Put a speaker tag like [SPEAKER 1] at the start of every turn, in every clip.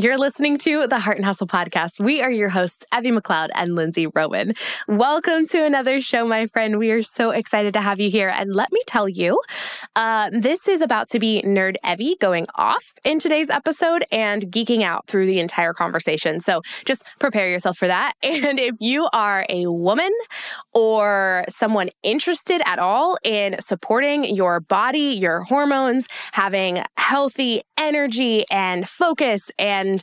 [SPEAKER 1] You're listening to the Heart and Hustle podcast. We are your hosts, Evie McLeod and Lindsey Roman. Welcome to another show, my friend. We are so excited to have you here. And let me tell you, uh, this is about to be Nerd Evie going off in today's episode and geeking out through the entire conversation. So just prepare yourself for that. And if you are a woman or someone interested at all in supporting your body, your hormones, having healthy energy and focus and and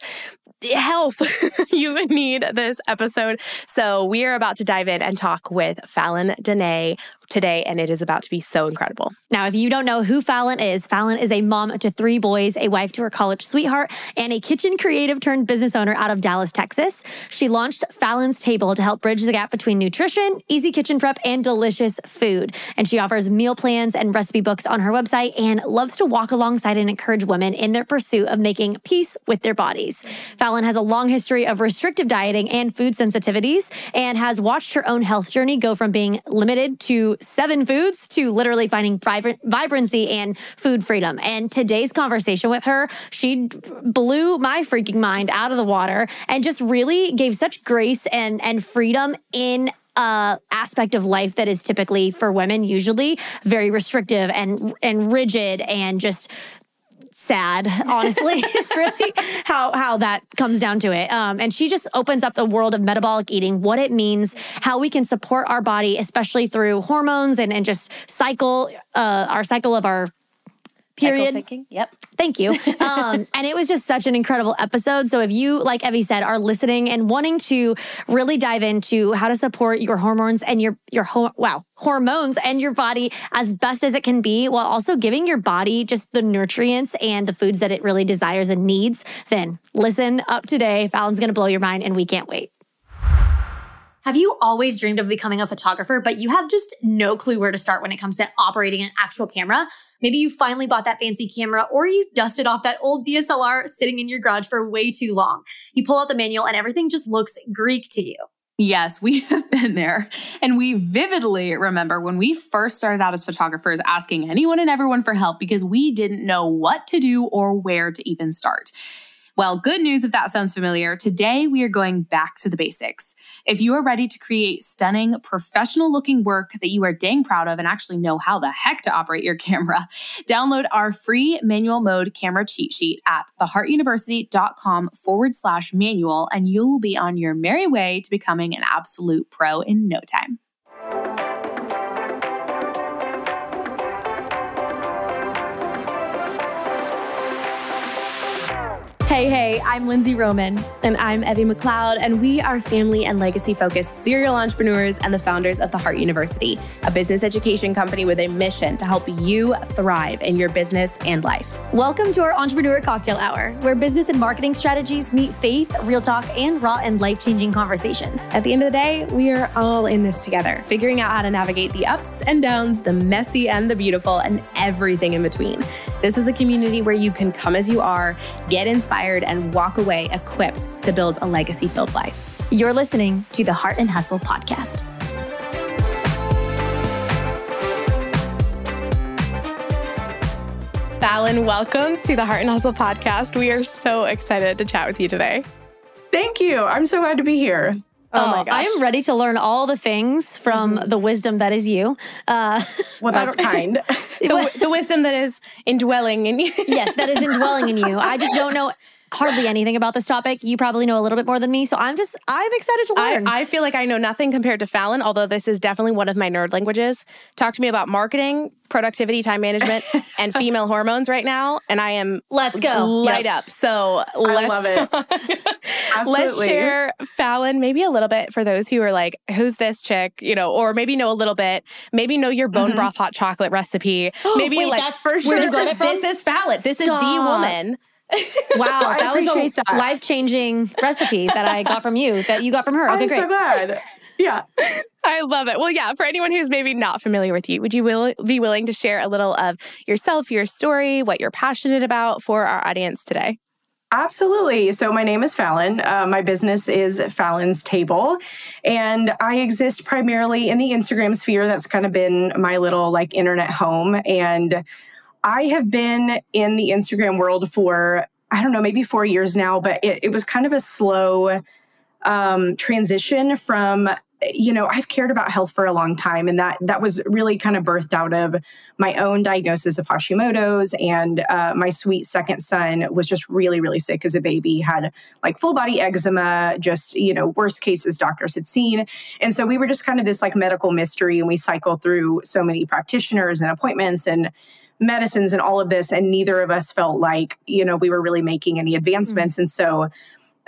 [SPEAKER 1] health, you would need this episode. So we are about to dive in and talk with Fallon Danae today, and it is about to be so incredible.
[SPEAKER 2] Now, if you don't know who Fallon is, Fallon is a mom to three boys, a wife to her college sweetheart, and a kitchen creative turned business owner out of Dallas, Texas. She launched Fallon's Table to help bridge the gap between nutrition, easy kitchen prep, and delicious food. And she offers meal plans and recipe books on her website and loves to walk alongside and encourage women in their pursuit of making peace with their bodies. Fallon has a long history of restrictive dieting and food sensitivities and has watched her own health journey go from being limited to seven foods to literally finding vibrancy and food freedom. And today's conversation with her, she blew my freaking mind out of the water and just really gave such grace and, and freedom in uh, aspect of life that is typically for women usually very restrictive and and rigid and just sad honestly. It's really how how that comes down to it. Um, and she just opens up the world of metabolic eating what it means how we can support our body especially through hormones and and just cycle uh, our cycle of our period.
[SPEAKER 1] Yep.
[SPEAKER 2] Thank you. Um, and it was just such an incredible episode. So if you, like Evie said, are listening and wanting to really dive into how to support your hormones and your your ho- wow hormones and your body as best as it can be, while also giving your body just the nutrients and the foods that it really desires and needs, then listen up today. Fallon's going to blow your mind, and we can't wait. Have you always dreamed of becoming a photographer, but you have just no clue where to start when it comes to operating an actual camera? Maybe you finally bought that fancy camera or you've dusted off that old DSLR sitting in your garage for way too long. You pull out the manual and everything just looks Greek to you.
[SPEAKER 3] Yes, we have been there. And we vividly remember when we first started out as photographers asking anyone and everyone for help because we didn't know what to do or where to even start. Well, good news if that sounds familiar. Today we are going back to the basics. If you are ready to create stunning, professional looking work that you are dang proud of and actually know how the heck to operate your camera, download our free manual mode camera cheat sheet at theheartuniversity.com forward slash manual, and you will be on your merry way to becoming an absolute pro in no time.
[SPEAKER 2] Hey, hey, I'm Lindsey Roman.
[SPEAKER 1] And I'm Evie McLeod, and we are family and legacy focused serial entrepreneurs and the founders of the Heart University, a business education company with a mission to help you thrive in your business and life.
[SPEAKER 2] Welcome to our Entrepreneur Cocktail Hour, where business and marketing strategies meet faith, real talk, and raw and life changing conversations.
[SPEAKER 1] At the end of the day, we are all in this together, figuring out how to navigate the ups and downs, the messy and the beautiful, and everything in between. This is a community where you can come as you are, get inspired inspired and walk away equipped to build a legacy filled life.
[SPEAKER 2] You're listening to the Heart and Hustle podcast.
[SPEAKER 1] Fallon, welcome to the Heart and Hustle podcast. We are so excited to chat with you today.
[SPEAKER 4] Thank you. I'm so glad to be here.
[SPEAKER 2] Oh, oh my gosh. I am ready to learn all the things from mm-hmm. the wisdom that is you.
[SPEAKER 4] Uh, well, that's kind.
[SPEAKER 1] the, the wisdom that is indwelling in you.
[SPEAKER 2] yes, that is indwelling in you. I just don't know hardly anything about this topic. You probably know a little bit more than me. So I'm just, I'm excited to learn.
[SPEAKER 1] I, I, feel like I know nothing compared to Fallon, although this is definitely one of my nerd languages. Talk to me about marketing, productivity, time management, and female hormones right now. And I am
[SPEAKER 2] let's go
[SPEAKER 1] light yep. up. So let's,
[SPEAKER 4] love it.
[SPEAKER 1] let's share Fallon maybe a little bit for those who are like, who's this chick? You know, or maybe know a little bit, maybe know your bone mm-hmm. broth hot chocolate recipe. Maybe
[SPEAKER 2] Wait,
[SPEAKER 1] like
[SPEAKER 2] that's for sure.
[SPEAKER 1] This, this is Fallon. This Stop. is the woman
[SPEAKER 2] wow, that was a life changing recipe that I got from you, that you got from her. Okay,
[SPEAKER 4] I'm
[SPEAKER 2] great.
[SPEAKER 4] so glad. Yeah.
[SPEAKER 1] I love it. Well, yeah, for anyone who's maybe not familiar with you, would you will, be willing to share a little of yourself, your story, what you're passionate about for our audience today?
[SPEAKER 4] Absolutely. So, my name is Fallon. Uh, my business is Fallon's Table, and I exist primarily in the Instagram sphere. That's kind of been my little like internet home. And I have been in the Instagram world for I don't know, maybe four years now, but it, it was kind of a slow um, transition from you know i've cared about health for a long time and that that was really kind of birthed out of my own diagnosis of hashimoto's and uh, my sweet second son was just really really sick as a baby had like full body eczema just you know worst cases doctors had seen. And so we were just kind of this like medical mystery and we cycled through so many practitioners and appointments and medicines and all of this and neither of us felt like you know we were really making any advancements mm-hmm. and so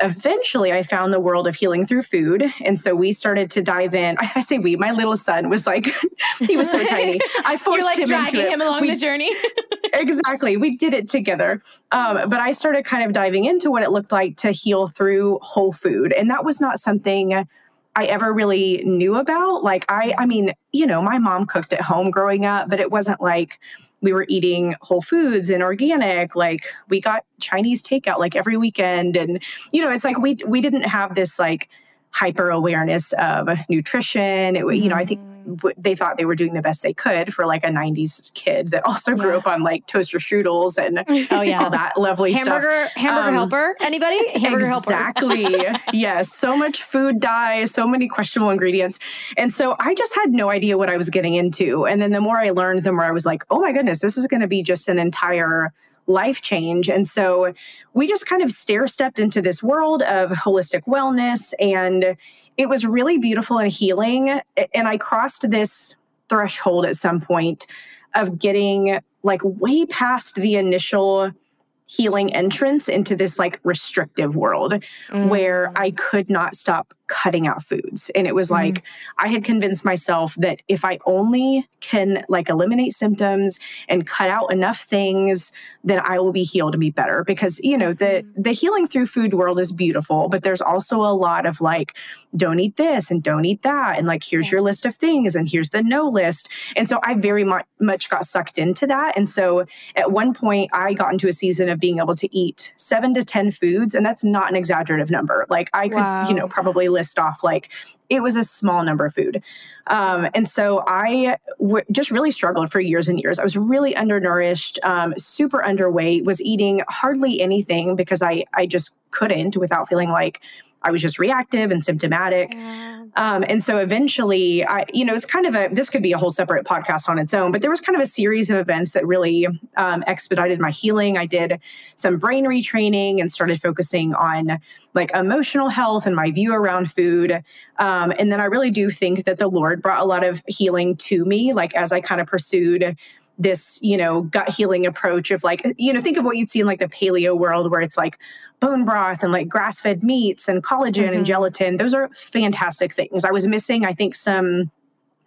[SPEAKER 4] eventually I found the world of healing through food. And so we started to dive in. I, say we, my little son was like, he was so tiny. I forced
[SPEAKER 1] like
[SPEAKER 4] him
[SPEAKER 1] dragging
[SPEAKER 4] into
[SPEAKER 1] him along
[SPEAKER 4] we,
[SPEAKER 1] the journey.
[SPEAKER 4] exactly. We did it together. Um, but I started kind of diving into what it looked like to heal through whole food. And that was not something I ever really knew about. Like I, I mean, you know, my mom cooked at home growing up, but it wasn't like, we were eating whole foods and organic like we got chinese takeout like every weekend. And you know it's like we we didn't have this like hyper awareness of nutrition. It, you know i think they thought they were doing the best they could for like a 90s kid that also grew yeah. up on like toaster strudels and oh yeah. all that lovely
[SPEAKER 2] hamburger
[SPEAKER 4] stuff.
[SPEAKER 2] hamburger um, helper? Anybody? Hamburger
[SPEAKER 4] exactly. helper. Exactly. Yes. So much food dye so many questionable ingredients. And so i just had no idea what i was getting into. And then the more i learned the more i was like oh my goodness this is going to be just an entire life change. And so we just kind of stair stepped into this world of holistic wellness and it was really beautiful and healing. And I crossed this threshold at some point of getting like way past the initial healing entrance into this like restrictive world mm. where I could not stop cutting out foods. And it was like mm. I had convinced myself that if I only can like eliminate symptoms and cut out enough things, then I will be healed and be better. Because, you know, the mm-hmm. the healing through food world is beautiful, but there's also a lot of like, don't eat this and don't eat that. And like, here's your list of things and here's the no list. And so I very mu- much got sucked into that. And so at one point I got into a season of being able to eat seven to 10 foods. And that's not an exaggerative number. Like I could, wow. you know, probably list off like it was a small number of food. Um, and so I w- just really struggled for years and years. I was really undernourished, um, super underweight, was eating hardly anything because I, I just couldn't without feeling like I was just reactive and symptomatic. Yeah. Um, and so eventually, I, you know, it's kind of a, this could be a whole separate podcast on its own, but there was kind of a series of events that really um, expedited my healing. I did some brain retraining and started focusing on like emotional health and my view around food. Um, and then I really do think that the Lord brought a lot of healing to me, like as I kind of pursued this, you know, gut healing approach of like, you know, think of what you'd see in like the paleo world where it's like bone broth and like grass fed meats and collagen mm-hmm. and gelatin. Those are fantastic things. I was missing, I think, some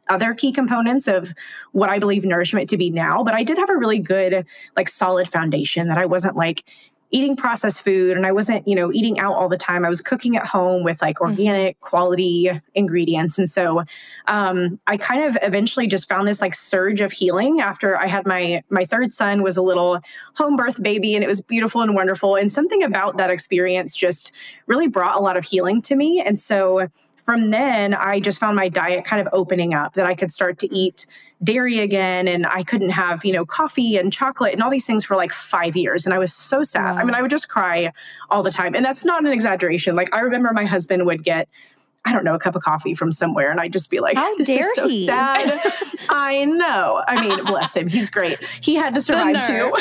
[SPEAKER 4] other key components of what I believe nourishment to be now, but I did have a really good, like solid foundation that I wasn't like eating processed food and I wasn't, you know, eating out all the time. I was cooking at home with like mm-hmm. organic mm-hmm. quality ingredients. And so um, I kind of eventually just found this like surge of healing after I had my my third son was a little home birth baby and it was beautiful and wonderful. And something about that experience just really brought a lot of healing to me. And so from then I just found my diet kind of opening up that I could start to eat dairy again and I couldn't have, you know, coffee and chocolate and all these things for like 5 years and I was so sad. Wow. I mean, I would just cry all the time. And that's not an exaggeration. Like I remember my husband would get I don't know, a cup of coffee from somewhere. And I'd just be like,
[SPEAKER 2] How
[SPEAKER 4] this
[SPEAKER 2] dare
[SPEAKER 4] is so
[SPEAKER 2] he?
[SPEAKER 4] sad. I know. I mean, bless him. He's great. He had to survive too.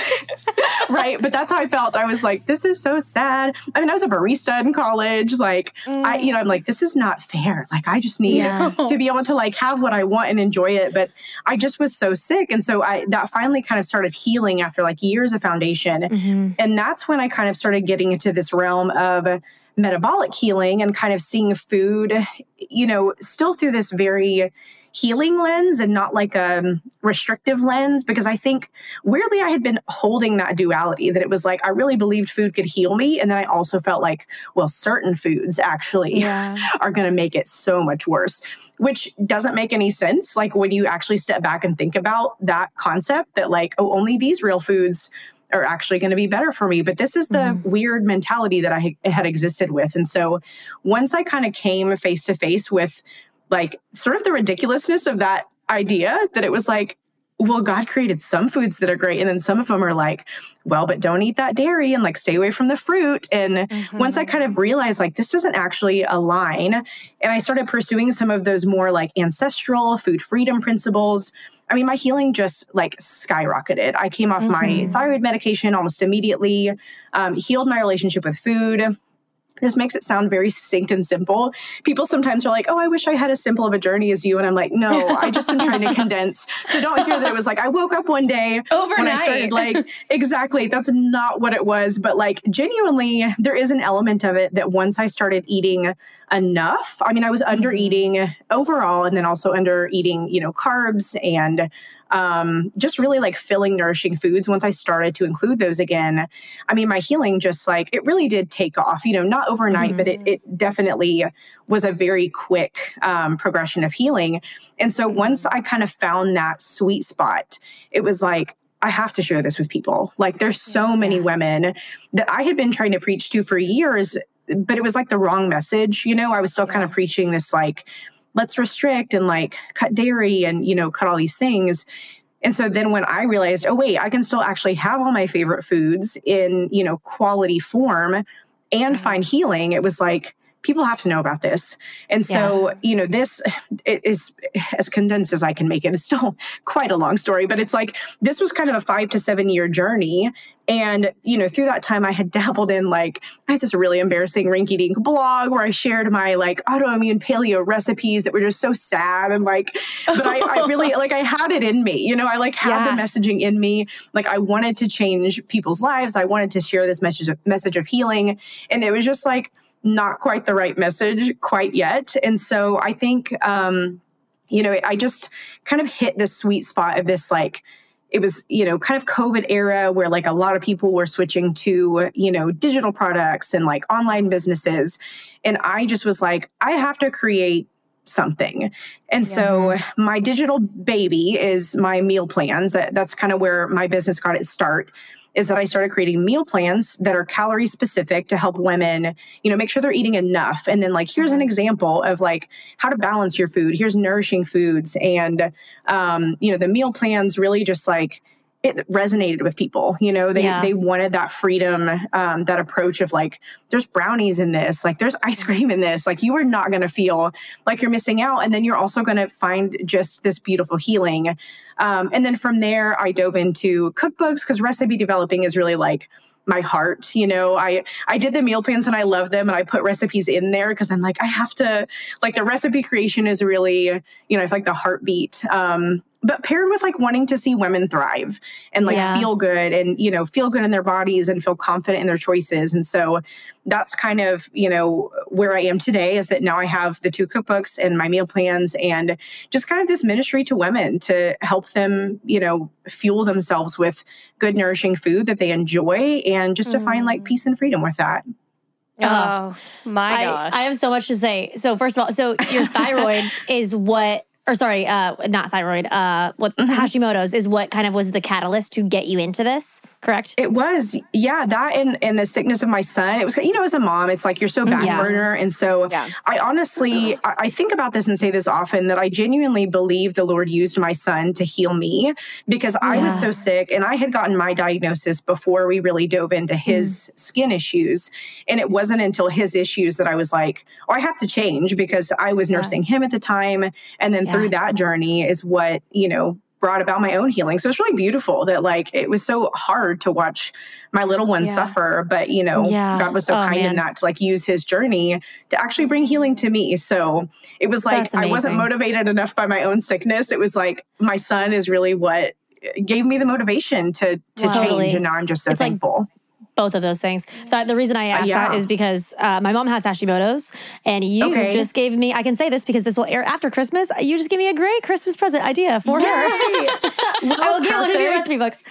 [SPEAKER 4] right. But that's how I felt. I was like, this is so sad. I mean, I was a barista in college. Like, mm. I, you know, I'm like, this is not fair. Like, I just need yeah. to be able to like have what I want and enjoy it. But I just was so sick. And so I, that finally kind of started healing after like years of foundation. Mm-hmm. And that's when I kind of started getting into this realm of, metabolic healing and kind of seeing food, you know, still through this very healing lens and not like a restrictive lens because I think weirdly I had been holding that duality that it was like I really believed food could heal me and then I also felt like well certain foods actually yeah. are going to make it so much worse which doesn't make any sense like when you actually step back and think about that concept that like oh only these real foods are actually going to be better for me. But this is the mm. weird mentality that I had existed with. And so once I kind of came face to face with like sort of the ridiculousness of that idea, that it was like, well, God created some foods that are great. And then some of them are like, well, but don't eat that dairy and like stay away from the fruit. And mm-hmm. once I kind of realized like this doesn't actually align, and I started pursuing some of those more like ancestral food freedom principles. I mean, my healing just like skyrocketed. I came off mm-hmm. my thyroid medication almost immediately, um, healed my relationship with food this makes it sound very succinct and simple. People sometimes are like, "Oh, I wish I had as simple of a journey as you," and I'm like, "No, I just been trying to condense." So don't hear that it was like I woke up one day
[SPEAKER 1] overnight. When I
[SPEAKER 4] started like exactly. That's not what it was, but like genuinely, there is an element of it that once I started eating enough, I mean, I was under eating mm-hmm. overall, and then also under eating, you know, carbs and um, just really like filling nourishing foods once i started to include those again i mean my healing just like it really did take off you know not overnight mm-hmm. but it, mm-hmm. it definitely was a very quick um, progression of healing and so once i kind of found that sweet spot it was like I have to share this with people. Like, there's so many women that I had been trying to preach to for years, but it was like the wrong message. You know, I was still yeah. kind of preaching this, like, let's restrict and like cut dairy and, you know, cut all these things. And so then when I realized, oh, wait, I can still actually have all my favorite foods in, you know, quality form and mm-hmm. find healing, it was like, people have to know about this. And so, yeah. you know, this is as condensed as I can make it. It's still quite a long story, but it's like this was kind of a five to seven year journey. And, you know, through that time, I had dabbled in like, I had this really embarrassing rinky dink blog where I shared my like autoimmune paleo recipes that were just so sad. And like, but I, I really, like, I had it in me, you know, I like had yeah. the messaging in me. Like, I wanted to change people's lives. I wanted to share this message of, message of healing. And it was just like, not quite the right message quite yet. And so I think, um, you know, I just kind of hit the sweet spot of this like, it was, you know, kind of COVID era where like a lot of people were switching to, you know, digital products and like online businesses. And I just was like, I have to create something. And yeah. so my digital baby is my meal plans. That, that's kind of where my business got its start is that I started creating meal plans that are calorie specific to help women, you know, make sure they're eating enough. And then like, here's an mm-hmm. example of like how to balance your food. Here's nourishing foods. And, um, you know, the meal plans really just like, it resonated with people you know they yeah. they wanted that freedom um, that approach of like there's brownies in this like there's ice cream in this like you are not going to feel like you're missing out and then you're also going to find just this beautiful healing um, and then from there i dove into cookbooks because recipe developing is really like my heart you know i i did the meal plans and i love them and i put recipes in there because i'm like i have to like the recipe creation is really you know i feel like the heartbeat um but paired with like wanting to see women thrive and like yeah. feel good and you know feel good in their bodies and feel confident in their choices and so that's kind of you know where i am today is that now i have the two cookbooks and my meal plans and just kind of this ministry to women to help them you know fuel themselves with good nourishing food that they enjoy and just mm. to find like mm. peace and freedom with that
[SPEAKER 1] Oh my gosh.
[SPEAKER 2] I, I have so much to say. So first of all, so your thyroid is what or sorry, uh, not thyroid, uh, what mm-hmm. Hashimoto's is what kind of was the catalyst to get you into this, correct?
[SPEAKER 4] It was, yeah, that and, and the sickness of my son. It was, you know, as a mom, it's like you're so back yeah. burner. And so yeah. I honestly, I, I think about this and say this often that I genuinely believe the Lord used my son to heal me because I yeah. was so sick and I had gotten my diagnosis before we really dove into his mm. skin issues. And it wasn't until his issues that I was like, oh, I have to change because I was nursing him at the time. And then through that journey is what, you know, brought about my own healing. So it's really beautiful that like it was so hard to watch my little one yeah. suffer, but you know, yeah. God was so oh, kind man. in that to like use his journey to actually bring healing to me. So it was like I wasn't motivated enough by my own sickness. It was like my son is really what gave me the motivation to to wow. change and now I'm just so
[SPEAKER 2] it's
[SPEAKER 4] thankful.
[SPEAKER 2] Like- both of those things. So the reason I asked uh, yeah. that is because uh, my mom has Hashimoto's, and you okay. just gave me. I can say this because this will air after Christmas. You just gave me a great Christmas present idea for Yay. her. I will get one of your recipe books.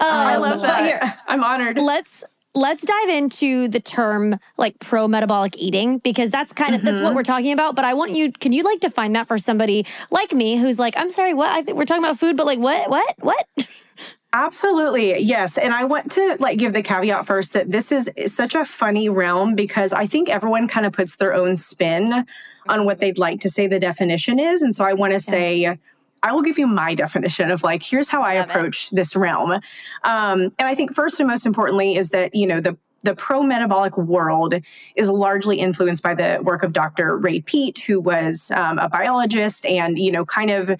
[SPEAKER 4] Um, I love that. Here, I'm honored.
[SPEAKER 2] Let's let's dive into the term like pro metabolic eating because that's kind of mm-hmm. that's what mm-hmm. we're talking about but i want you can you like define that for somebody like me who's like i'm sorry what I th- we're talking about food but like what what what
[SPEAKER 4] Absolutely. Yes. And I want to like give the caveat first that this is such a funny realm because I think everyone kind of puts their own spin on what they'd like to say the definition is. And so I want to say I will give you my definition of like, here's how I Love approach it. this realm. Um, and I think first and most importantly is that, you know, the the pro metabolic world is largely influenced by the work of Dr. Ray Peat, who was um, a biologist and, you know, kind of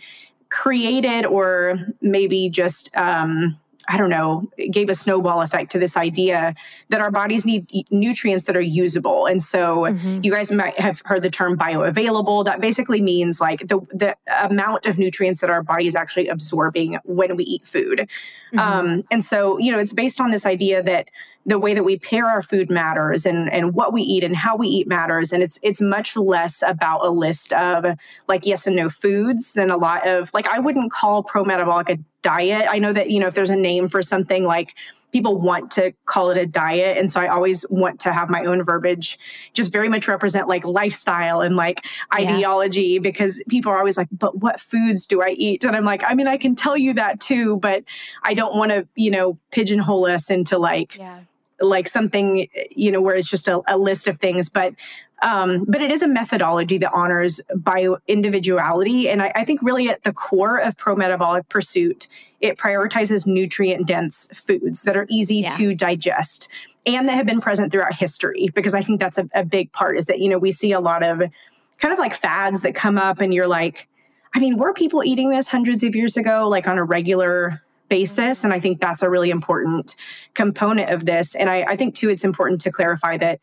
[SPEAKER 4] created or maybe just um, I don't know, gave a snowball effect to this idea that our bodies need nutrients that are usable. And so mm-hmm. you guys might have heard the term bioavailable. That basically means like the, the amount of nutrients that our body is actually absorbing when we eat food. Mm-hmm. Um, and so, you know, it's based on this idea that the way that we pair our food matters and and what we eat and how we eat matters and it's it's much less about a list of like yes and no foods than a lot of like I wouldn't call pro metabolic a diet. I know that you know if there's a name for something like people want to call it a diet and so I always want to have my own verbiage just very much represent like lifestyle and like yeah. ideology because people are always like but what foods do I eat and I'm like I mean I can tell you that too but I don't want to you know pigeonhole us into like yeah like something you know where it's just a, a list of things but um, but it is a methodology that honors bio individuality and I, I think really at the core of pro metabolic pursuit it prioritizes nutrient dense foods that are easy yeah. to digest and that have been present throughout history because i think that's a, a big part is that you know we see a lot of kind of like fads that come up and you're like I mean, were people eating this hundreds of years ago, like on a regular basis. And I think that's a really important component of this. And I, I think too, it's important to clarify that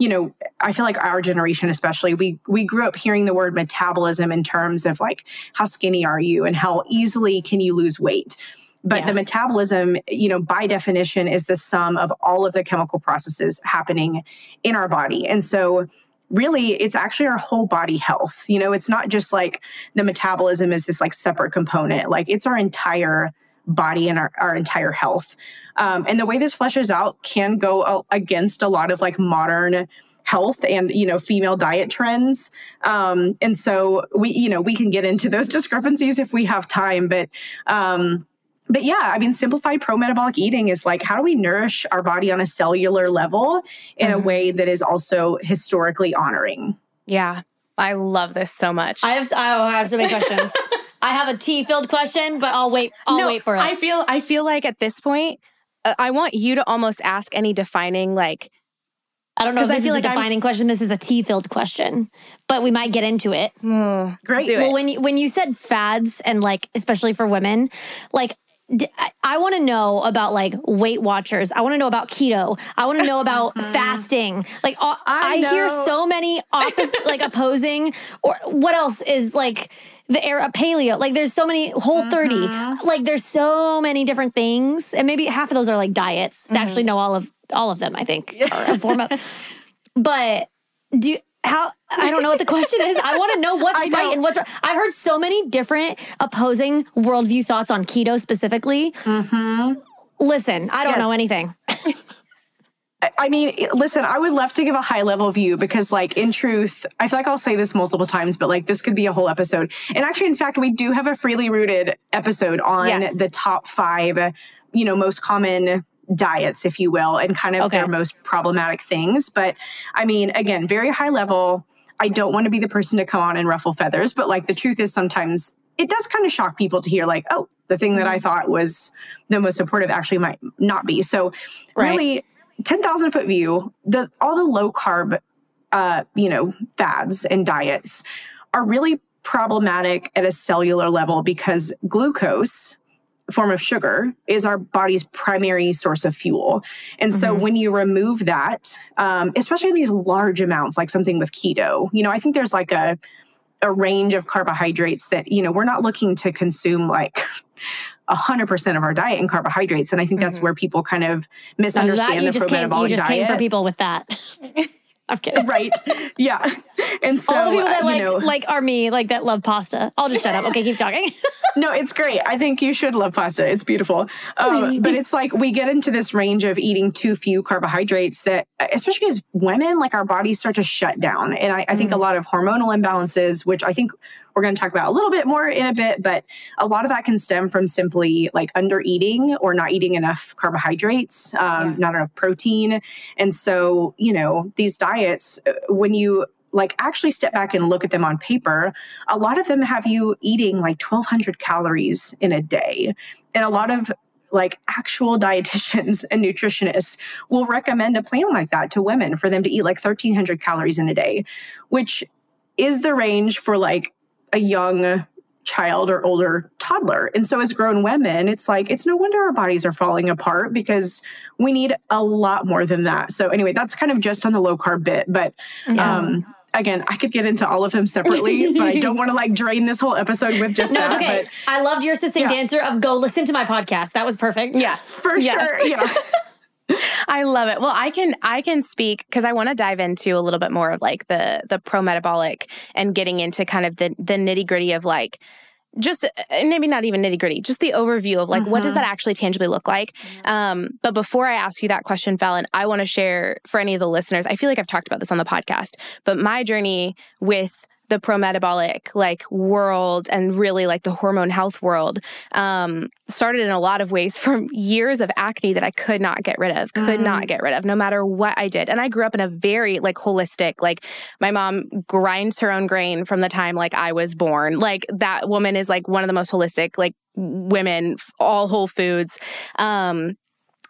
[SPEAKER 4] you know i feel like our generation especially we we grew up hearing the word metabolism in terms of like how skinny are you and how easily can you lose weight but yeah. the metabolism you know by definition is the sum of all of the chemical processes happening in our body and so really it's actually our whole body health you know it's not just like the metabolism is this like separate component like it's our entire body and our, our entire health. Um, and the way this fleshes out can go against a lot of like modern health and you know female diet trends um, and so we you know we can get into those discrepancies if we have time but um, but yeah, I mean, simplified pro metabolic eating is like how do we nourish our body on a cellular level in mm-hmm. a way that is also historically honoring?
[SPEAKER 1] Yeah, I love this so much.
[SPEAKER 2] I have I have so many questions. I have a tea filled question, but I'll wait. I'll no, wait for it.
[SPEAKER 1] I feel I feel like at this point, uh, I want you to almost ask any defining like.
[SPEAKER 2] I don't know if this I feel is like a defining I'm, question. This is a tea filled question, but we might get into it.
[SPEAKER 1] Mm,
[SPEAKER 4] Great.
[SPEAKER 2] well, when you when you said fads and like especially for women, like I want to know about like Weight Watchers. I want to know about keto. I want to know about fasting. Like uh, I, I hear so many opposite, like opposing, or what else is like the era paleo. Like there's so many whole 30. Mm-hmm. Like there's so many different things. And maybe half of those are like diets. Mm-hmm. Actually know all of all of them, I think. Are a form of but do you, how I don't know what the question is. I want to know what's right and what's wrong. I've heard so many different opposing worldview thoughts on keto specifically.
[SPEAKER 4] Mm-hmm.
[SPEAKER 2] Listen, I don't yes. know anything.
[SPEAKER 4] I mean, listen, I would love to give a high level view because, like, in truth, I feel like I'll say this multiple times, but like, this could be a whole episode. And actually, in fact, we do have a freely rooted episode on yes. the top five, you know, most common diets, if you will, and kind of okay. their most problematic things. But I mean, again, very high level. I don't want to be the person to come on and ruffle feathers, but like, the truth is sometimes it does kind of shock people to hear, like, oh, the thing that I mm-hmm. thought was the most supportive actually might not be. So, right. really, 10,000 foot view, the all the low carb uh, you know, fads and diets are really problematic at a cellular level because glucose form of sugar is our body's primary source of fuel. And so mm-hmm. when you remove that, um, especially in these large amounts, like something with keto, you know, I think there's like a a range of carbohydrates that, you know, we're not looking to consume like 100% of our diet in carbohydrates. And I think that's mm-hmm. where people kind of misunderstand the pro metabolic
[SPEAKER 2] diet. You just
[SPEAKER 4] diet.
[SPEAKER 2] came for people with that. I'm kidding.
[SPEAKER 4] Right. Yeah. And so
[SPEAKER 2] all the people that
[SPEAKER 4] uh,
[SPEAKER 2] like
[SPEAKER 4] know,
[SPEAKER 2] like are me, like that love pasta. I'll just shut up. Okay, keep talking.
[SPEAKER 4] no, it's great. I think you should love pasta. It's beautiful. Um, but it's like we get into this range of eating too few carbohydrates that, especially as women, like our bodies start to shut down. And I, I think mm. a lot of hormonal imbalances, which I think we're going to talk about a little bit more in a bit, but a lot of that can stem from simply like under eating or not eating enough carbohydrates, um, yeah. not enough protein. And so, you know, these diets, uh, when you like actually step back and look at them on paper, a lot of them have you eating like 1200 calories in a day. And a lot of like actual dietitians and nutritionists will recommend a plan like that to women for them to eat like 1300 calories in a day, which is the range for like a young child or older toddler. And so as grown women, it's like it's no wonder our bodies are falling apart because we need a lot more than that. So anyway, that's kind of just on the low carb bit, but yeah. um again, I could get into all of them separately, but I don't want to like drain this whole episode with just
[SPEAKER 2] no,
[SPEAKER 4] that.
[SPEAKER 2] it's okay.
[SPEAKER 4] But,
[SPEAKER 2] I loved your succinct yeah. answer of go listen to my podcast. That was perfect.
[SPEAKER 1] Yes,
[SPEAKER 4] for
[SPEAKER 1] yes.
[SPEAKER 4] sure. Yeah.
[SPEAKER 1] I love it. Well, I can I can speak because I want to dive into a little bit more of like the the pro metabolic and getting into kind of the the nitty gritty of like just uh, maybe not even nitty gritty, just the overview of like mm-hmm. what does that mm-hmm. actually tangibly look like. Um, but before I ask you that question, Fallon, I want to share for any of the listeners. I feel like I've talked about this on the podcast, but my journey with the pro metabolic like world and really like the hormone health world um, started in a lot of ways from years of acne that I could not get rid of, could mm. not get rid of, no matter what I did. And I grew up in a very like holistic, like my mom grinds her own grain from the time like I was born. Like that woman is like one of the most holistic like women, all whole foods. Um,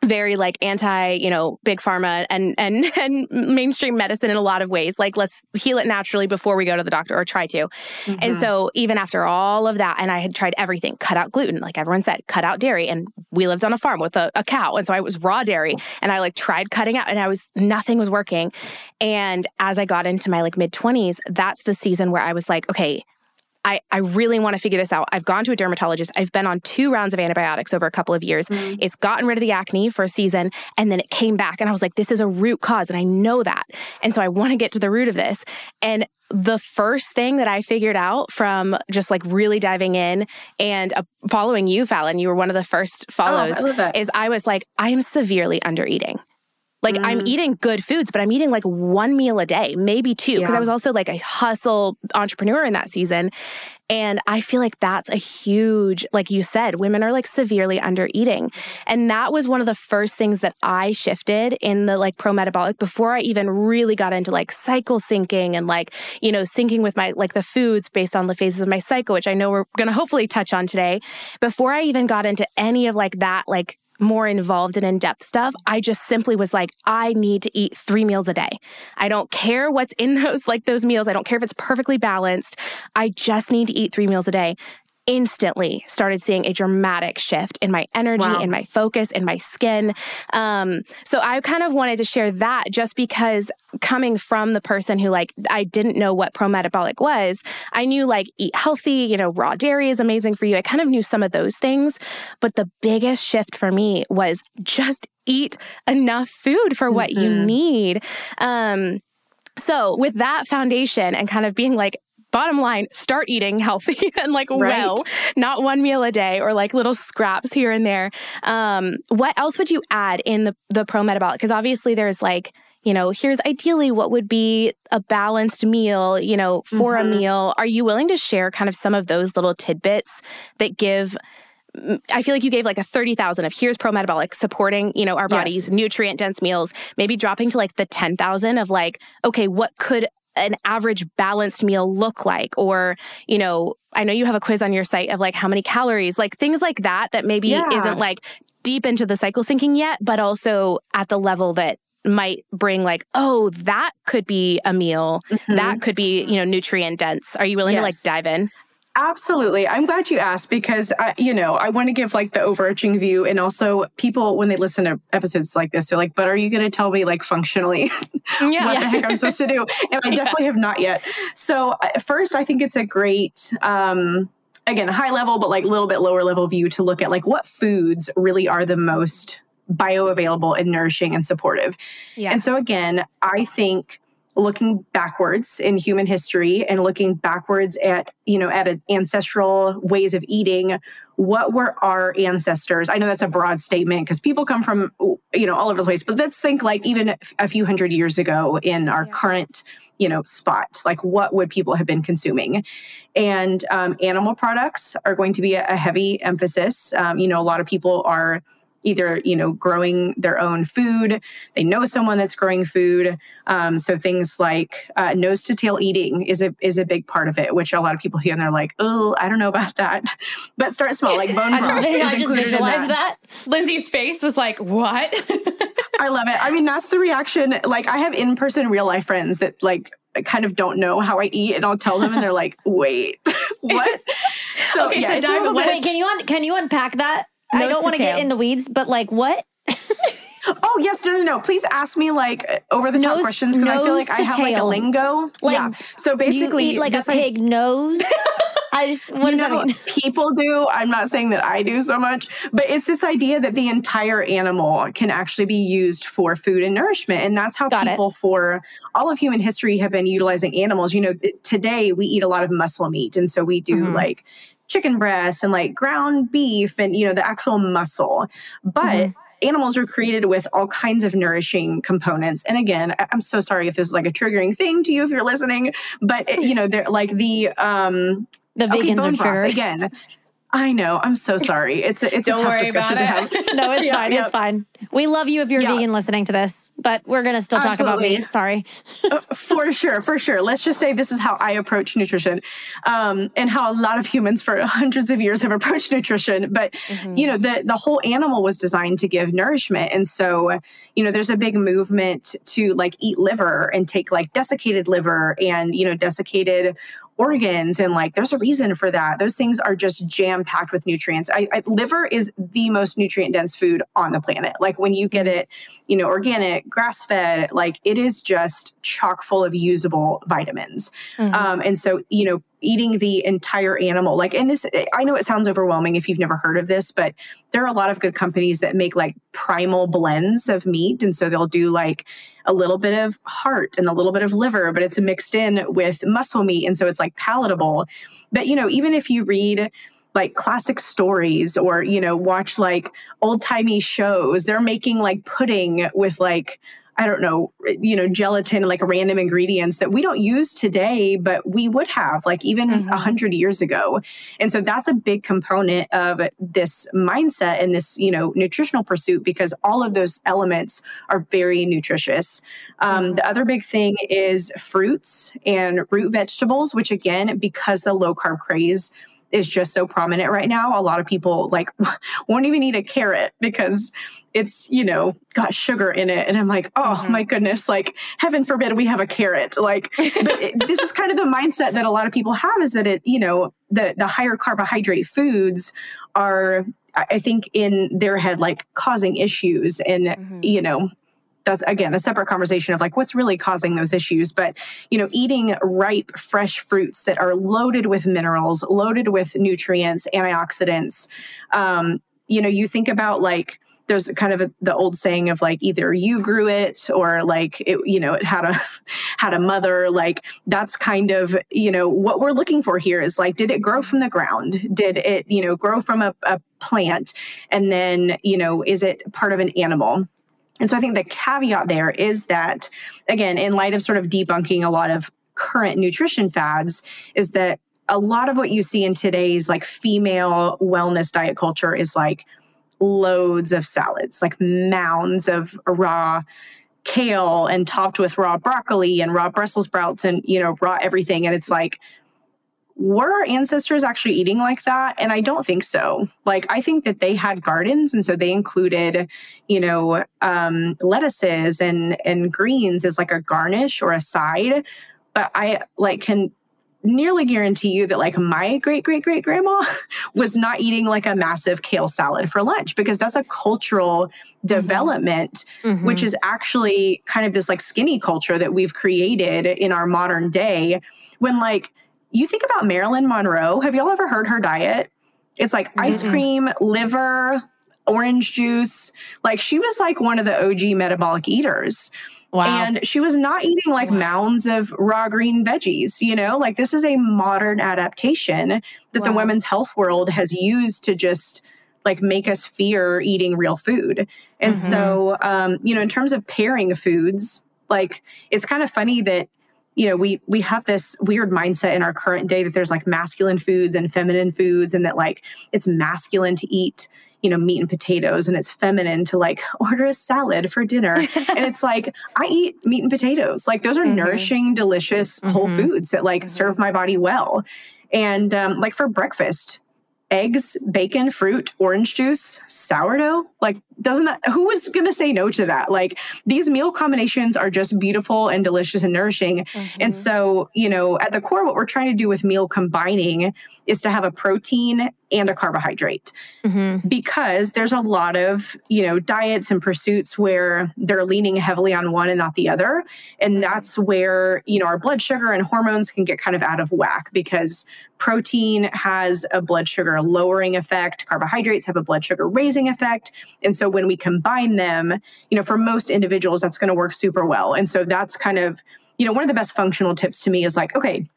[SPEAKER 1] very like anti, you know, big pharma and and and mainstream medicine in a lot of ways. Like let's heal it naturally before we go to the doctor or try to. Mm-hmm. And so even after all of that, and I had tried everything, cut out gluten, like everyone said, cut out dairy. And we lived on a farm with a, a cow. And so I was raw dairy and I like tried cutting out and I was nothing was working. And as I got into my like mid 20s, that's the season where I was like, okay, I, I really want to figure this out. I've gone to a dermatologist. I've been on two rounds of antibiotics over a couple of years. Mm. It's gotten rid of the acne for a season and then it came back. And I was like, this is a root cause. And I know that. And so I want to get to the root of this. And the first thing that I figured out from just like really diving in and uh, following you, Fallon, you were one of the first follows,
[SPEAKER 4] oh,
[SPEAKER 1] is I was like, I am severely under eating. Like mm. I'm eating good foods, but I'm eating like one meal a day, maybe two, because yeah. I was also like a hustle entrepreneur in that season. And I feel like that's a huge, like you said, women are like severely under eating. And that was one of the first things that I shifted in the like pro metabolic before I even really got into like cycle syncing and like, you know, syncing with my like the foods based on the phases of my cycle, which I know we're going to hopefully touch on today. Before I even got into any of like that, like more involved and in depth stuff, I just simply was like, I need to eat three meals a day. I don't care what's in those, like those meals. I don't care if it's perfectly balanced. I just need to eat three meals a day instantly started seeing a dramatic shift in my energy, wow. in my focus, in my skin. Um, so I kind of wanted to share that just because coming from the person who like I didn't know what pro metabolic was, I knew like eat healthy, you know, raw dairy is amazing for you. I kind of knew some of those things, but the biggest shift for me was just eat enough food for what mm-hmm. you need. Um, so, with that foundation and kind of being like, bottom line, start eating healthy and like right. well, not one meal a day or like little scraps here and there. Um, what else would you add in the the pro metabolic? Because obviously there's like you know, here's ideally what would be a balanced meal, you know, for mm-hmm. a meal. Are you willing to share kind of some of those little tidbits that give I feel like you gave like a 30,000 of here's pro metabolic supporting, you know, our bodies, yes. nutrient dense meals, maybe dropping to like the 10,000 of like, okay, what could an average balanced meal look like or you know i know you have a quiz on your site of like how many calories like things like that that maybe yeah. isn't like deep into the cycle syncing yet but also at the level that might bring like oh that could be a meal mm-hmm. that could be you know nutrient dense are you willing yes. to like dive in
[SPEAKER 4] Absolutely. I'm glad you asked because I, you know, I want to give like the overarching view and also people when they listen to episodes like this, they're like, but are you going to tell me like functionally yeah. what the heck I'm supposed to do? And I definitely have not yet. So uh, first, I think it's a great, um, again, high level, but like a little bit lower level view to look at like what foods really are the most bioavailable and nourishing and supportive. Yeah. And so again, I think looking backwards in human history and looking backwards at you know at ancestral ways of eating what were our ancestors? I know that's a broad statement because people come from you know all over the place but let's think like even a few hundred years ago in our yeah. current you know spot like what would people have been consuming? And um, animal products are going to be a, a heavy emphasis. Um, you know a lot of people are either you know growing their own food they know someone that's growing food um, so things like uh, nose to tail eating is a is a big part of it which a lot of people hear and they're like oh i don't know about that but start small like bone broth
[SPEAKER 2] I just, I just visualize
[SPEAKER 4] that.
[SPEAKER 2] that.
[SPEAKER 1] Lindsey's face was like, what?
[SPEAKER 4] I love it. I mean, that's the reaction. Like, I have in person real life friends that like kind of don't know how I eat, and I'll tell them, and they're like, "Wait, what?"
[SPEAKER 1] So, okay, so dive
[SPEAKER 2] wait, wait, can you un- can you unpack that? I don't want to get in the weeds, but like, what?
[SPEAKER 4] Oh yes, no, no, no. Please ask me like over the top
[SPEAKER 2] Nose-
[SPEAKER 4] questions because I feel like I
[SPEAKER 2] nose to
[SPEAKER 4] have like a lingo.
[SPEAKER 2] Like,
[SPEAKER 4] yeah. So basically,
[SPEAKER 2] you eat like a
[SPEAKER 4] just, like,
[SPEAKER 2] pig nose. I just what
[SPEAKER 4] you
[SPEAKER 2] does
[SPEAKER 4] know,
[SPEAKER 2] that mean?
[SPEAKER 4] people do. I'm not saying that I do so much, but it's this idea that the entire animal can actually be used for food and nourishment. And that's how
[SPEAKER 2] Got it.
[SPEAKER 4] people for all of human history have been utilizing animals. You know, th- today we eat a lot of muscle meat. And so we do
[SPEAKER 2] Mhm.
[SPEAKER 4] like chicken breast and like ground beef and, you know, the actual muscle. But
[SPEAKER 2] Mhm.
[SPEAKER 4] Animals are created with all kinds of nourishing components. And again, I'm so sorry if this is like a triggering thing to you if you're listening, but it- you know, they're like the um
[SPEAKER 2] The
[SPEAKER 4] Okay,
[SPEAKER 2] vegans are
[SPEAKER 4] bone broth,
[SPEAKER 2] triggered.
[SPEAKER 4] again. I know. I'm so sorry. It's a, it's
[SPEAKER 1] Don't
[SPEAKER 4] a tough
[SPEAKER 1] worry
[SPEAKER 4] discussion
[SPEAKER 1] about
[SPEAKER 4] to have.
[SPEAKER 2] No, it's
[SPEAKER 4] Yeah,
[SPEAKER 2] fine.
[SPEAKER 4] yeah.
[SPEAKER 2] It's fine. We love you if you're
[SPEAKER 4] Yeah.
[SPEAKER 2] vegan listening to this, but we're gonna still talk about
[SPEAKER 4] Absolutely.
[SPEAKER 2] meat. Sorry.
[SPEAKER 4] Uh, for sure, for sure. Let's just say this is how I approach nutrition, um, and how a lot of humans for hundreds of years have approached nutrition. But you know, the the whole animal was designed to give nourishment, and so you know, there's a big movement to like eat liver and take like desiccated liver and you know desiccated organs and like there's a reason for that. Those things are just jam packed with nutrients. I, I liver is the most nutrient dense food on the planet. Like when you get it you know organic grass fed like it is just chock full of usable vitamins.
[SPEAKER 2] Mhm.
[SPEAKER 4] um, and so you know eating the entire animal. Like and this i know it sounds overwhelming if you've never heard of this but there are a lot of good companies that make like primal blends of meat. And so they'll do like a little bit of heart and a little bit of liver but it's mixed in with muscle meat. And so it's like palatable. But you know even if you read like classic stories or you know watch like old-timey shows they're making like pudding with like I don't know, you know, gelatin, like random ingredients that we don't use today, but we would have like even a
[SPEAKER 1] Mhm.
[SPEAKER 4] hundred years ago. And so that's a big component of this mindset and this, you know, nutritional pursuit because all of those elements are very nutritious. Um, The other big thing is fruits and root vegetables, which again, because the low carb craze is just so prominent right now, a lot of people like won't even eat a carrot because it's you know got sugar in it and i'm like oh
[SPEAKER 1] Mhm.
[SPEAKER 4] my goodness like heaven forbid we have a carrot like but it, this is kind of the mindset that a lot of people have is that it you know the the higher carbohydrate foods are i think in their head like causing issues and
[SPEAKER 1] Mhm.
[SPEAKER 4] you know that's again a separate conversation of like what's really causing those issues but you know eating ripe fresh fruits that are loaded with minerals loaded with nutrients antioxidants um you know you think about like there's kind of a, the old saying of like either you grew it or like it you know it had a had a mother like that's kind of you know what we're looking for here is like did it grow from the ground? Did it you know grow from a, a plant? And then you know is it part of an animal and so I think the caveat there is that, again, in light of sort of debunking a lot of current nutrition fads, is that a lot of what you see in today's like female wellness diet culture is like loads of salads, like mounds of raw kale and topped with raw broccoli and raw Brussels sprouts and, you know, raw everything. And it's like, were our ancestors actually eating like that? And I don't think so. Like, I think that they had gardens, and so they included, you know, um, lettuces and and greens as like a garnish or a side. But I like can nearly guarantee you that like my great great great grandma was not eating like a massive kale salad for lunch because that's a cultural development
[SPEAKER 2] Mhm.
[SPEAKER 4] which is actually kind of this like skinny culture that we've created in our modern day when like you think about Marilyn Monroe have y'all ever heard her diet it's like ice
[SPEAKER 2] Mm-mm.
[SPEAKER 4] cream liver orange juice like she was like one of the OG metabolic eaters
[SPEAKER 2] wow.
[SPEAKER 4] and she was not eating like
[SPEAKER 1] Wow.
[SPEAKER 4] mounds of raw green veggies, you know? Like this is a modern adaptation that the women's health world has used to just like make us fear eating real food. And
[SPEAKER 2] Mhm.
[SPEAKER 4] so um, you know, in terms of pairing foods, like it's kind of funny that you know, we we have this weird mindset in our current day that there's like masculine foods and feminine foods and that like it's masculine to eat you know, meat and potatoes and it's feminine to like order a salad for dinner. and it's like, I eat meat and potatoes. Like those are mm-hmm. nourishing, delicious mm-hmm. whole foods that like mm-hmm. serve my body well. And um, like for breakfast, eggs, bacon, fruit, orange juice, sourdough. Like, doesn't that, who is going to say no to that? Like, these meal combinations are just beautiful and delicious and nourishing. Mm-hmm. And so, you know, at the core, what we're trying to do with meal combining is to have a protein and a carbohydrate mm-hmm. because there's a lot of you know diets and pursuits where they're leaning heavily on one and not the other and that's where you know our blood sugar and hormones can get kind of out of whack because protein has a blood sugar lowering effect carbohydrates have a blood sugar raising effect and so when we combine them you know for most individuals that's going to work super well. And so that's kind of you know one of the best functional tips to me is like okay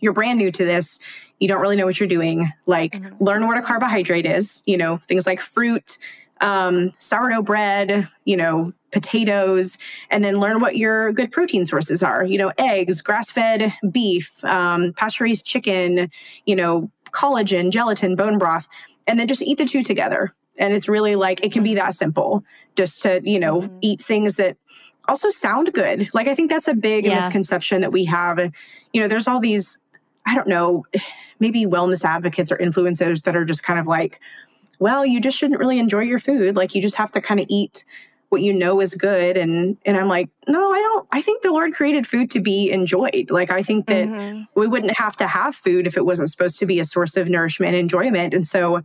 [SPEAKER 4] you're brand new to this. You don't really know what you're doing. Like mm-hmm. learn what a carbohydrate is you know things like fruit um, sourdough bread you know potatoes and then learn what your good protein sources are you know eggs grass-fed beef um, pasture-raised chicken you know collagen gelatin bone broth and then just eat the two together and it's really like it can be that simple just to you know mm-hmm. eat things that also sound good like i think that's a big yeah. misconception that we have you know there's all these I don't know, maybe wellness advocates or influencers that are just kind of like, well, you just shouldn't really enjoy your food. Like you just have to kind of eat what you know is good and and I'm like, no, I don't I think the Lord created food to be enjoyed. Like I think that mm-hmm. we wouldn't have to have food if it wasn't supposed to be a source of nourishment and enjoyment. And so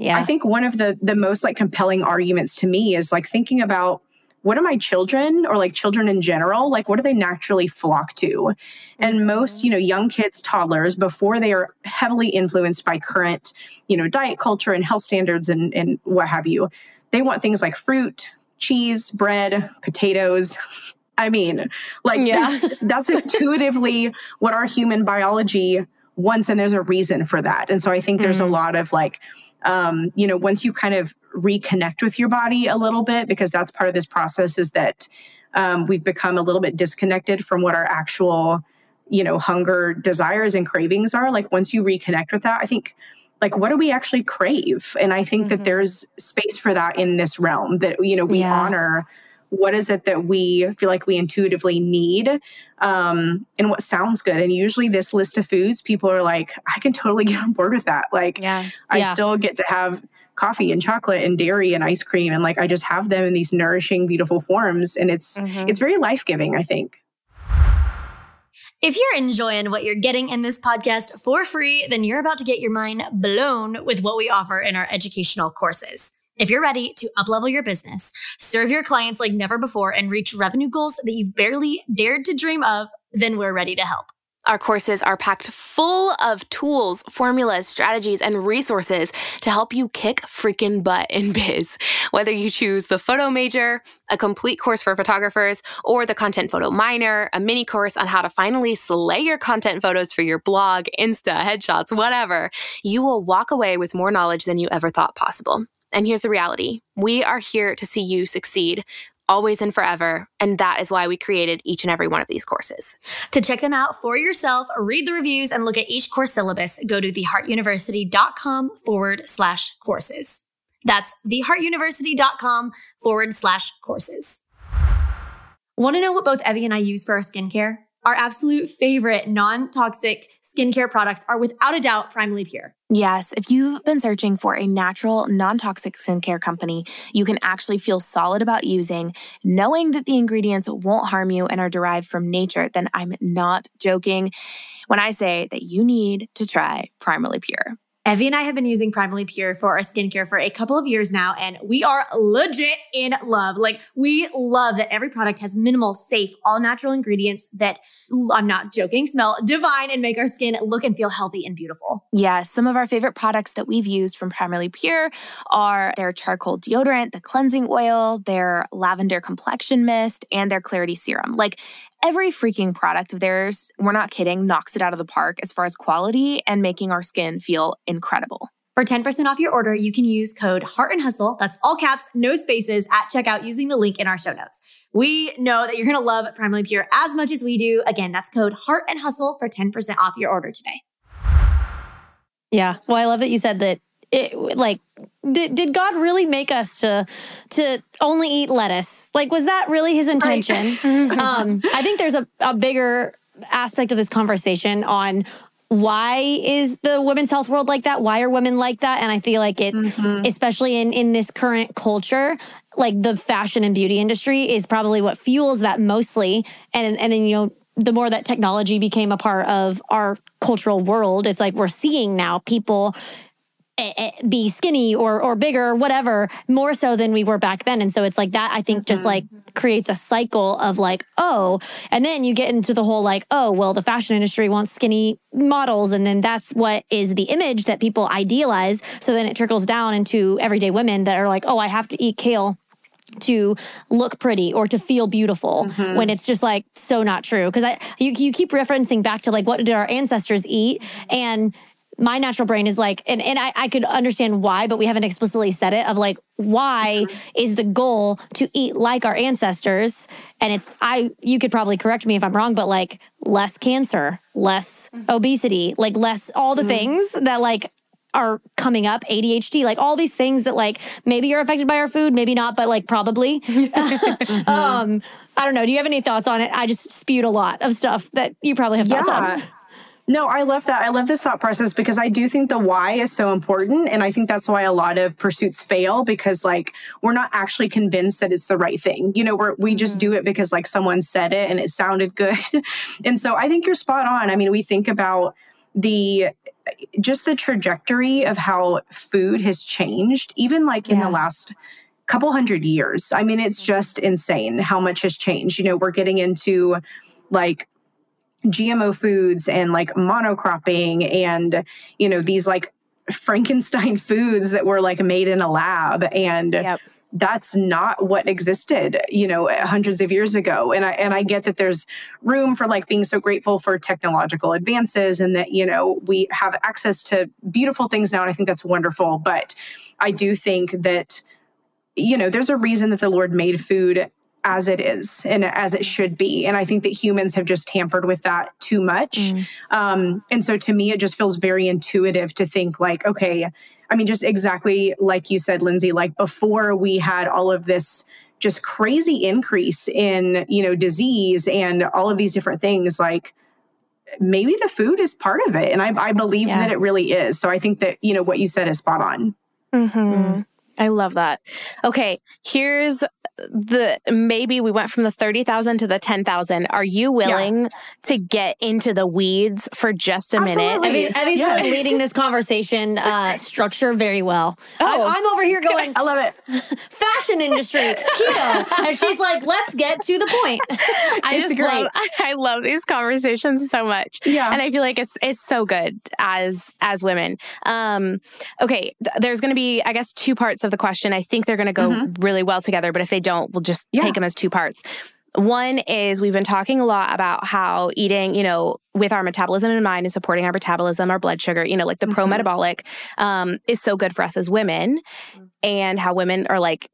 [SPEAKER 4] yeah. I think one of the the most like compelling arguments to me is like thinking about what are my children or like children in general like what do they naturally flock to and mm-hmm. most you know young kids toddlers before they are heavily influenced by current you know diet culture and health standards and and what have you they want things like fruit cheese bread potatoes i mean like yeah. that's, that's intuitively what our human biology wants and there's a reason for that and so i think there's mm-hmm. a lot of like um, you know, once you kind of reconnect with your body a little bit, because that's part of this process is that um, we've become a little bit disconnected from what our actual, you know, hunger, desires, and cravings are. Like once you reconnect with that, I think like what do we actually crave and i think mm-hmm. that there's space for that in this realm that you know we yeah. honor what is it that we feel like we intuitively need um, and what sounds good and usually this list of foods people are like i can totally get on board with that like yeah. i yeah. still get to have coffee and chocolate and dairy and ice cream and like i just have them in these nourishing beautiful forms and it's mm-hmm. it's very life-giving i think
[SPEAKER 2] if you're enjoying what you're getting in this podcast for free, then you're about to get your mind blown with what we offer in our educational courses. If you're ready to uplevel your business, serve your clients like never before, and reach revenue goals that you've barely dared to dream of, then we're ready to help.
[SPEAKER 1] Our courses are packed full of tools, formulas, strategies, and resources to help you kick freaking butt in biz. Whether you choose the photo major, a complete course for photographers, or the content photo minor, a mini course on how to finally slay your content photos for your blog, Insta, headshots, whatever, you will walk away with more knowledge than you ever thought possible. And here's the reality we are here to see you succeed always and forever. And that is why we created each and every one of these courses.
[SPEAKER 2] To check them out for yourself, read the reviews, and look at each course syllabus, go to theheartuniversity.com forward slash courses. That's theheartuniversity.com forward slash courses. Want to know what both Evie and I use for our skincare? Our absolute favorite non toxic skincare products are without a doubt Primally Pure.
[SPEAKER 1] Yes, if you've been searching for a natural, non toxic skincare company you can actually feel solid about using, knowing that the ingredients won't harm you and are derived from nature, then I'm not joking when I say that you need to try Primally Pure.
[SPEAKER 2] Evie and I have been using Primally Pure for our skincare for a couple of years now, and we are legit in love. Like, we love that every product has minimal, safe, all natural ingredients that I'm not joking, smell divine and make our skin look and feel healthy and beautiful.
[SPEAKER 1] Yeah, some of our favorite products that we've used from Primally Pure are their charcoal deodorant, the cleansing oil, their lavender complexion mist, and their clarity serum. Like, every freaking product of theirs, we're not kidding, knocks it out of the park as far as quality and making our skin feel incredible.
[SPEAKER 2] For 10% off your order, you can use code Heart and Hustle. That's all caps, no spaces at checkout using the link in our show notes. We know that you're going to love Primally Pure as much as we do. Again, that's code Heart and Hustle for 10% off your order today.
[SPEAKER 1] Yeah. Well, I love that you said that it like did, did God really make us to to only eat lettuce? Like was that really his intention? Right. um I think there's a, a bigger aspect of this conversation on why is the women's health world like that? Why are women like that? And I feel like it, mm-hmm. especially in in this current culture, like the fashion and beauty industry is probably what fuels that mostly. And and then you know the more that technology became a part of our cultural world, it's like we're seeing now people be skinny or or bigger or whatever more so than we were back then and so it's like that i think mm-hmm. just like creates a cycle of like oh and then you get into the whole like oh well the fashion industry wants skinny models and then that's what is the image that people idealize so then it trickles down into everyday women that are like oh i have to eat kale to look pretty or to feel beautiful mm-hmm. when it's just like so not true because i you, you keep referencing back to like what did our ancestors eat and my natural brain is like, and, and I, I could understand why, but we haven't explicitly said it of like, why mm-hmm. is the goal to eat like our ancestors? And it's, I, you could probably correct me if I'm wrong, but like less cancer, less mm-hmm. obesity, like less all the mm-hmm. things that like are coming up ADHD, like all these things that like maybe you're affected by our food, maybe not, but like probably. Mm-hmm. um, I don't know. Do you have any thoughts on it? I just spewed a lot of stuff that you probably have thoughts yeah. on.
[SPEAKER 4] No, I love that. I love this thought process because I do think the why is so important. And I think that's why a lot of pursuits fail because like we're not actually convinced that it's the right thing. You know, we're, we just mm-hmm. do it because like someone said it and it sounded good. and so I think you're spot on. I mean, we think about the just the trajectory of how food has changed, even like in the last couple hundred years. I mean, it's just insane how much has changed. You know, we're getting into like GMO foods and like monocropping and, you know, these like Frankenstein foods that were like made in a lab. And yep. that's not what existed, you know, hundreds of years ago. And I and I get that there's room for like being so grateful for technological advances and that, you know, we have access to beautiful things now. And I think that's wonderful. But I do think that you know, there's a reason that the Lord made food as it is and as it should be. And I think that humans have just tampered with that too much. Mm. Um, and so to me, it just feels very intuitive to think like, okay, I mean, just exactly like you said, Lindsey, like before we had all of this just crazy increase in, you know, disease and all of these different things, like maybe the food is part of it. And I, I believe yeah. that it really is. So I think that, you know, what you said is spot on.
[SPEAKER 1] Mm-hmm. Mm. I love that. Okay, here's the maybe we went from the 30,000 to the 10,000. Are you willing yeah. to get into the weeds for just a Absolutely.
[SPEAKER 2] minute? Evie's yeah. really leading this conversation uh, structure very well. Oh. I, am over here going,
[SPEAKER 4] I love it.
[SPEAKER 2] Fashion industry, keto. And she's like, let's get to the point.
[SPEAKER 1] I it's just great. love I love these conversations so much. Yeah. And I feel like it's it's so good as as women. Um okay, th- there's going to be I guess two parts of the question. I think they're going to go mm-hmm. really well together, but if they don't don't, we'll just yeah. take them as two parts. One is we've been talking a lot about how eating, you know, with our metabolism in mind and supporting our metabolism, our blood sugar, you know, like the mm-hmm. pro metabolic um, is so good for us as women, mm-hmm. and how women are like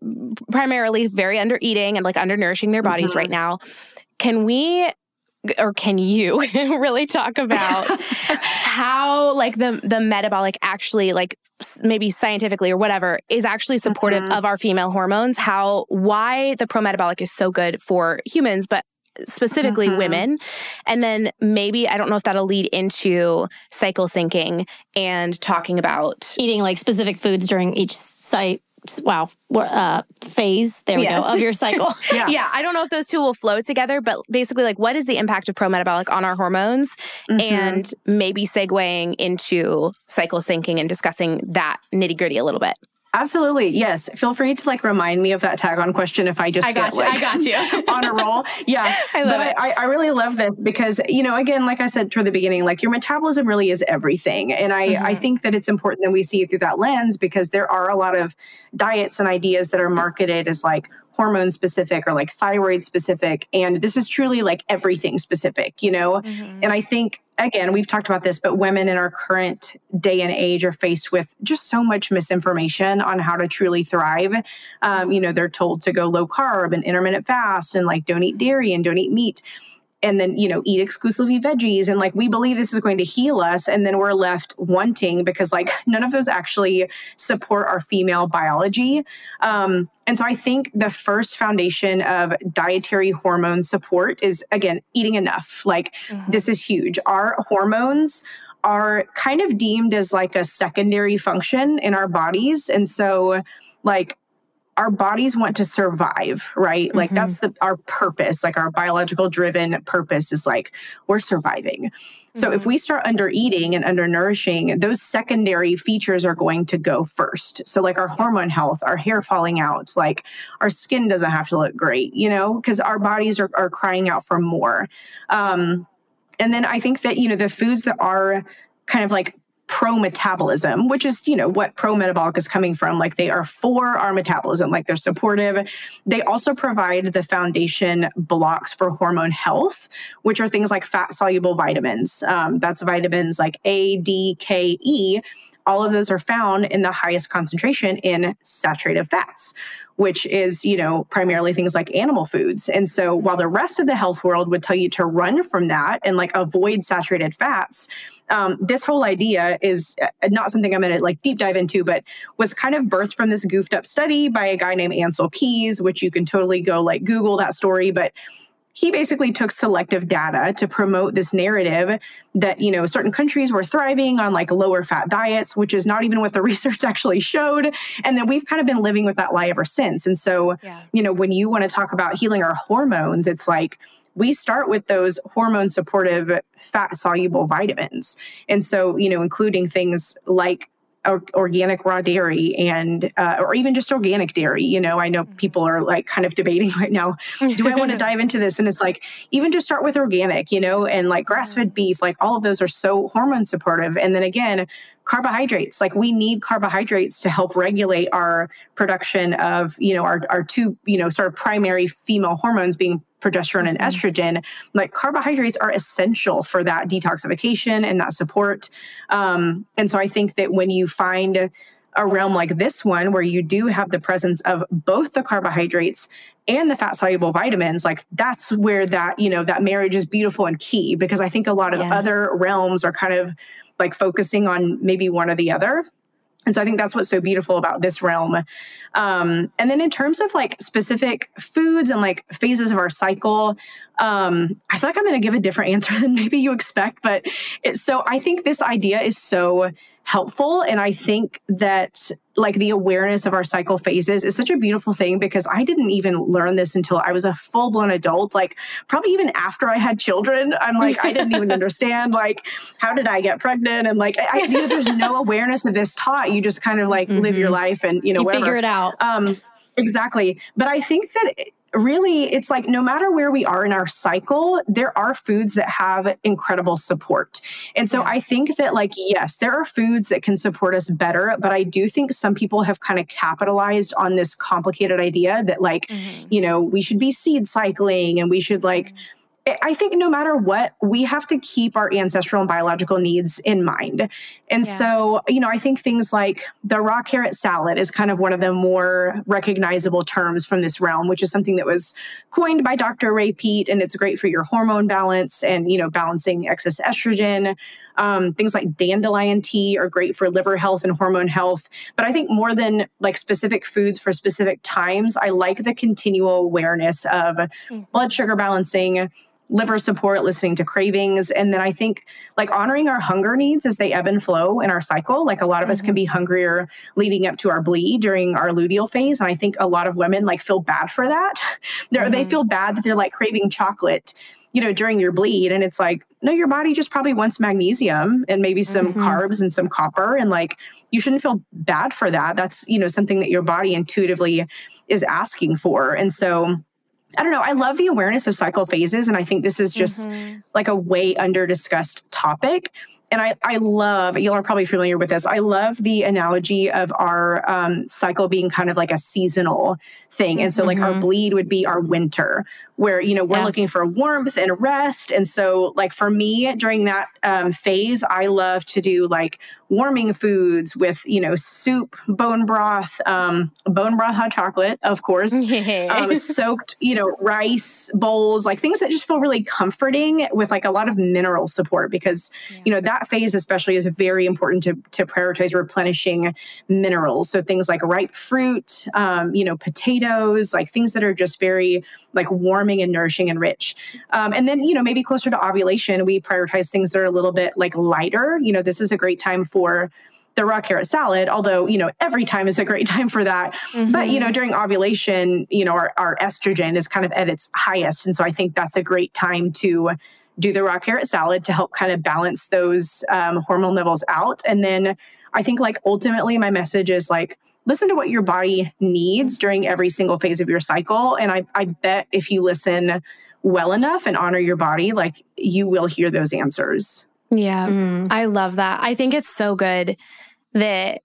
[SPEAKER 1] primarily very under eating and like undernourishing their bodies mm-hmm. right now. Can we or can you really talk about how like the the metabolic actually like maybe scientifically or whatever is actually supportive mm-hmm. of our female hormones how why the pro metabolic is so good for humans but specifically mm-hmm. women and then maybe i don't know if that'll lead into cycle syncing and talking about
[SPEAKER 2] eating like specific foods during each site wow uh, phase there we yes. go of your cycle
[SPEAKER 1] yeah. yeah i don't know if those two will flow together but basically like what is the impact of pro-metabolic on our hormones mm-hmm. and maybe segueing into cycle syncing and discussing that nitty gritty a little bit
[SPEAKER 4] Absolutely. Yes. Feel free to like remind me of that tag on question if I just
[SPEAKER 1] I got
[SPEAKER 4] get, you.
[SPEAKER 1] Like, I got you
[SPEAKER 4] on a roll. Yeah.
[SPEAKER 1] I love
[SPEAKER 4] but
[SPEAKER 1] it.
[SPEAKER 4] I, I really love this because, you know, again, like I said toward the beginning, like your metabolism really is everything. And I, mm-hmm. I think that it's important that we see it through that lens because there are a lot of diets and ideas that are marketed as like hormone specific or like thyroid specific. And this is truly like everything specific, you know? Mm-hmm. And I think, again, we've talked about this, but women in our current day and age are faced with just so much misinformation on how to truly thrive. Um, you know, they're told to go low carb and intermittent fast and like don't eat dairy and don't eat meat and then you know eat exclusively veggies and like we believe this is going to heal us and then we're left wanting because like none of those actually support our female biology. Um, and so i think the first foundation of dietary hormone support is again eating enough. Like mm-hmm. this is huge. Our hormones are kind of deemed as like a secondary function in our bodies and so like our bodies want to survive, right? Like mm-hmm. that's the our purpose, like our biological driven purpose is like we're surviving. Mm-hmm. So if mm-hmm. we start under eating and under nourishing, those secondary features are going to go first. So like our hormone health, our hair falling out, like our skin doesn't have to look great, you know, because our bodies are, are crying out for more. Um, and then I think that, you know, the foods that are kind of like pro metabolism, which is, you know, what pro metabolic is coming from. Like they are for our metabolism, like they're supportive. They also provide the foundation blocks for hormone health, which are things like fat soluble vitamins. Um, that's vitamins like A, D, K, E. All of those are found in the highest concentration in saturated fats which is, you know, primarily things like animal foods. And so while the rest of the health world would tell you to run from that and like avoid saturated fats, um, this whole idea is uh, not something I'm going to like deep dive into, but was kind of birthed from this goofed up study by a guy named Ancel Keys, which you can totally go like Google that story. But he basically took selective data to promote this narrative that you know certain countries were thriving on like lower fat diets which is not even what the research actually showed and then we've kind of been living with that lie ever since and so yeah. you know when you want to talk about healing our hormones it's like we start with those hormone supportive fat soluble vitamins. And so, you know, including things like organic raw dairy and uh, or even just organic dairy you know i know mm-hmm. people are like kind of debating right now do i want to dive into this? And it's like even just start with organic you know and like grass-fed beef like all of those are so hormone supportive. And then again carbohydrates like we need carbohydrates to help regulate our production of you know our, our two you know sort of primary female hormones being progesterone and mm-hmm. estrogen, like carbohydrates are essential for that detoxification and that support. Um, and so I think that when you find a realm like this one where you do have the presence of both the carbohydrates and the fat soluble vitamins like that's where that you know that marriage is beautiful and key because i think a lot of yeah. other realms are kind of like focusing on maybe one or the other and so I think that's what's so beautiful about this realm. Um, and then in terms of like specific foods and like phases of our cycle, um, I feel like I'm going to give a different answer than maybe you expect. But so I think this idea is so helpful. And I think that like the awareness of our cycle phases is such a beautiful thing because I didn't even learn this until I was a full blown adult. Like probably even after I had children, I'm like, I didn't even understand like how did I get pregnant? And like, I, you know, there's no awareness of this taught. You just kind of like mm-hmm. live your mm-hmm. life and, you know,
[SPEAKER 2] you figure it out.
[SPEAKER 4] Um, Exactly. But I think that really it's like no matter where we are in our cycle there are foods that have incredible support and so yeah. i think that like yes there are foods that can support us better but i do think some people have kind of capitalized on this complicated idea that like mm-hmm. you know we should be seed cycling and we should like mm-hmm I think no matter what, we have to keep our ancestral and biological needs in mind. And yeah. so, you know, I think things like the raw carrot salad is kind of one of the more recognizable terms from this realm, which is something that was coined by Dr. Ray Peat, and it's great for your hormone balance and, you know, balancing excess estrogen. Um, things like dandelion tea are great for liver health and hormone health. But I think more than like specific foods for specific times, I like the continual awareness of mm-hmm. blood sugar balancing liver support, listening to cravings. And then I think like honoring our hunger needs as they ebb and flow in our cycle. Like a lot of mm-hmm. us can be mm-hmm. hungrier leading up to our bleed during our luteal phase. And I think a lot of women like feel bad for that. Mm-hmm. They feel bad that they're like craving chocolate you know, during your bleed. And it's like, no, your body just probably wants magnesium and maybe some mm-hmm. carbs and some copper. And like, you shouldn't feel bad for that. That's, you know, something that your body intuitively is asking for. And so, I don't know. I love the awareness of cycle phases. And I think this is just mm-hmm. like a way under discussed topic. And I, I love, you all are probably familiar with this. I love the analogy of our um, cycle being kind of like a seasonal thing. And so, like, mm-hmm. our bleed would be our winter, where, you know, we're yeah. looking for warmth and rest. And so, like, for me during that um, phase, I love to do like warming foods with, you know, soup, bone broth, um, bone broth hot chocolate, of course, um, soaked, you know, rice bowls, like things that just feel really comforting with like a lot of mineral support because, yeah. you know, that phase especially is very important to, to prioritize replenishing minerals. So things like ripe fruit, um, you know, potatoes, like things that are just very like warming and nourishing and rich. Um, and then, you know, maybe closer to ovulation, we prioritize things that are a little bit like lighter. You know, this is a great time for the raw carrot salad, although, you know, every time is a great time for that. Mm-hmm. But, you know, during ovulation, you know, our, our estrogen is kind of at its highest. And so I think that's a great time to do the raw carrot salad to help kind of balance those um, hormone levels out. And then I think like ultimately my message is like, listen to what your body needs during every single phase of your cycle. And I, I bet if you listen well enough and honor your body, like you will hear those answers.
[SPEAKER 1] Yeah, mm. I love that. I think it's so good that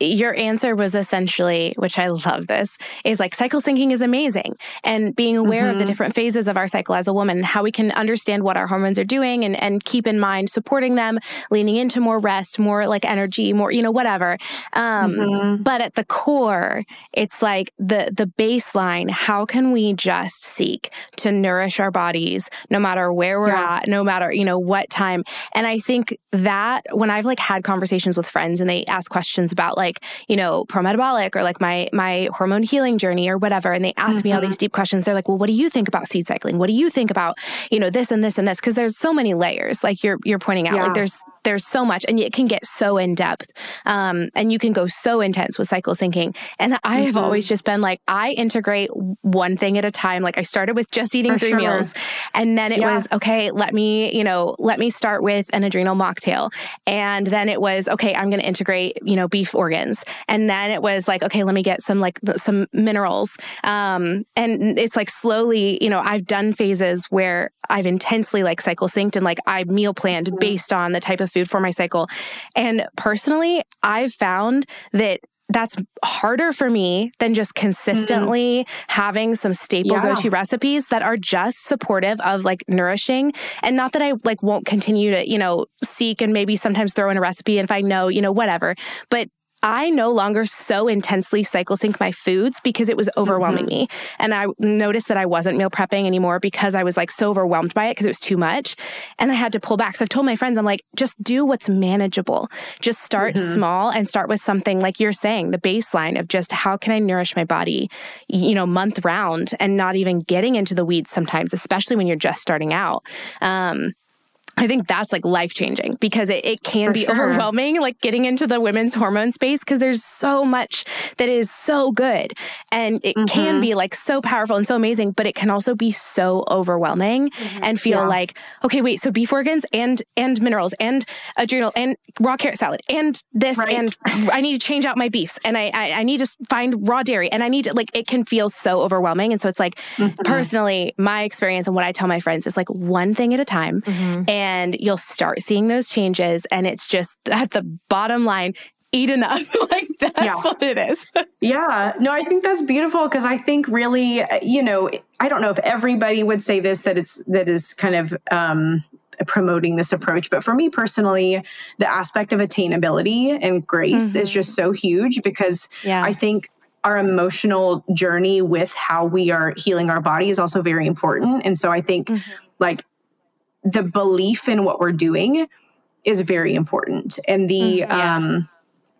[SPEAKER 1] your answer was essentially, which I love this, is like cycle syncing is amazing. And being aware mm-hmm. of the mm-hmm. different phases of our cycle as a woman, how we can understand what our hormones are doing and, and keep in mind supporting them, leaning into more rest, more like energy, more, you know, whatever. Um, mm-hmm. But at the core, it's like the the baseline, how can we just seek to nourish our bodies no matter where we're yeah. at, no matter, you know, what time. And I think that when I've like had conversations with friends and they ask questions about like, like, you know, pro metabolic or like my my hormone healing journey or whatever, and they ask mm-hmm. me all these mm-hmm. deep questions. They're like, well, what do you think about seed cycling? What do you think about, you know, this and this and this? Because there's so many layers, like you're you're pointing out. Yeah. Like there's there's so much and it can get so in depth um, and you can go so intense with cycle syncing and i have mm-hmm. always just been like i integrate one thing at a time like i started with just eating For three sure. meals and then it yeah. was okay let me you know let me start with an adrenal mocktail and then it was okay i'm going to integrate you know beef organs and then it was like okay let me get some like some minerals um, and it's like slowly you know i've done phases where i've intensely like cycle synced and like i meal planned mm-hmm. based on the type of food for my cycle. And personally, I've found that that's harder for me than just consistently mm. having some staple yeah. go-to recipes that are just supportive of like nourishing and not that I like won't continue to, you know, seek and maybe sometimes throw in a recipe and if I know, you know, whatever. But I no longer so intensely cycle sync my foods because it was overwhelming mm-hmm. me. And I noticed that I wasn't meal prepping anymore because I was like so overwhelmed by it because it was too much. And I had to pull back. So I've told my friends, I'm like, just do what's manageable. Just start mm-hmm. small and start with something like you're saying, the baseline of just how can I nourish my body, you know, month round and not even getting into the weeds sometimes, especially when you're just starting out. Um, I think that's like life changing because it, it can For be sure. overwhelming, like getting into the women's hormone space because there's so much that is so good and it mm-hmm. can be like so powerful and so amazing, but it can also be so overwhelming mm-hmm. and feel yeah. like, okay, wait, so beef organs and and minerals and adrenal and raw carrot salad and this right. and I need to change out my beefs and I, I, I need to find raw dairy and I need to like it can feel so overwhelming. And so it's like mm-hmm. personally, my experience and what I tell my friends is like one thing at a time. Mm-hmm. And and you'll start seeing those changes. And it's just at the bottom line, eat enough. like that's yeah. what it is.
[SPEAKER 4] yeah. No, I think that's beautiful because I think really, you know, I don't know if everybody would say this that it's that is kind of um promoting this approach. But for me personally, the aspect of attainability and grace mm-hmm. is just so huge because yeah. I think our emotional journey with how we are healing our body is also very important. And so I think mm-hmm. like the belief in what we're doing is very important. And the, mm, yeah. um,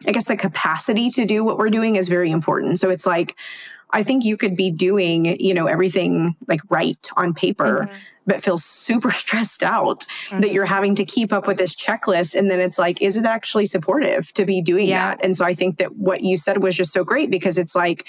[SPEAKER 4] I guess the capacity to do what we're doing is very important. So it's like, I think you could be doing, you know, everything like right on paper, mm-hmm. but feel super stressed out mm-hmm. that you're having to keep up with this checklist. And then it's like, is it actually supportive to be doing yeah. that? And so I think that what you said was just so great because it's like,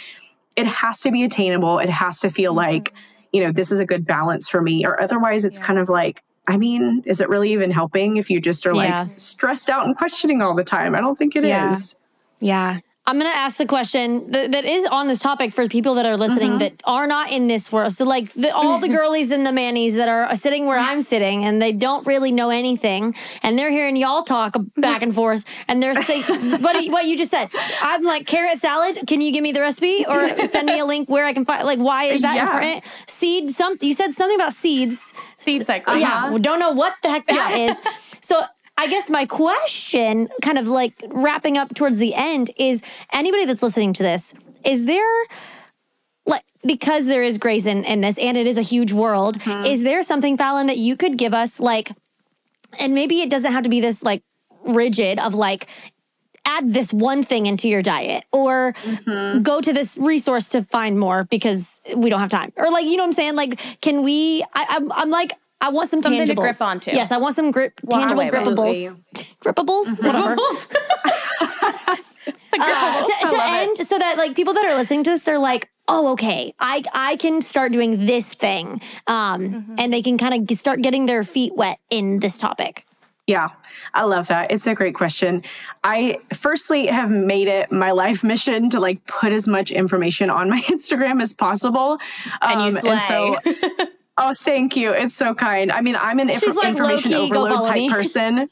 [SPEAKER 4] it has to be attainable. It has to feel mm-hmm. like, you know, this is a good balance for me. Or otherwise, it's yeah. kind of like, I mean, is it really even helping if you just are like stressed out and questioning all the time? I don't think it
[SPEAKER 1] yeah.
[SPEAKER 4] is.
[SPEAKER 1] Yeah.
[SPEAKER 2] I'm going to ask the question that, that is on this topic for people that are listening
[SPEAKER 3] Mm-hmm.
[SPEAKER 2] that are not in this world. So, like the, all the girlies and the mannies that are sitting where I'm sitting and they don't really know anything, and they're hearing y'all talk back and forth, and they're saying what, what you just said. I'm like carrot salad. Can you give me the recipe or send me a link where I can find? Like, why is that
[SPEAKER 4] Yeah.
[SPEAKER 2] important? Seed. Something you said something about seeds.
[SPEAKER 3] Seed cycle.
[SPEAKER 2] Yeah,
[SPEAKER 3] uh-huh.
[SPEAKER 2] we don't know what the heck that is. So I guess my question, kind of like wrapping up towards the end, is anybody that's listening to this, is there like because there is grace in, in this and it is a huge world, hmm. is there something, Fallon, that you could give us like, and maybe it doesn't have to be this like rigid of like add this one thing into your diet or mm-hmm. go to this resource to find more because we don't have time. Or like you know what i'm saying? Like can we I, I'm, I'm like i want some
[SPEAKER 1] Something to grip onto.
[SPEAKER 2] yes i want some grip tangible
[SPEAKER 4] absolutely.
[SPEAKER 2] grippables. grippables? Whatever. Uh, to, to end so that like people that are listening to this they're like oh okay. I i can start doing this thing. Um and they can kind of start getting their feet wet in this topic.
[SPEAKER 4] Yeah, I love that. It's a great question. I firstly have made it my life mission to like put as much information on my Instagram as possible.
[SPEAKER 1] And you
[SPEAKER 4] Um, so, oh, thank you. It's so kind. I mean, I'm an inf-
[SPEAKER 2] like,
[SPEAKER 4] information overload type
[SPEAKER 2] me.
[SPEAKER 4] person.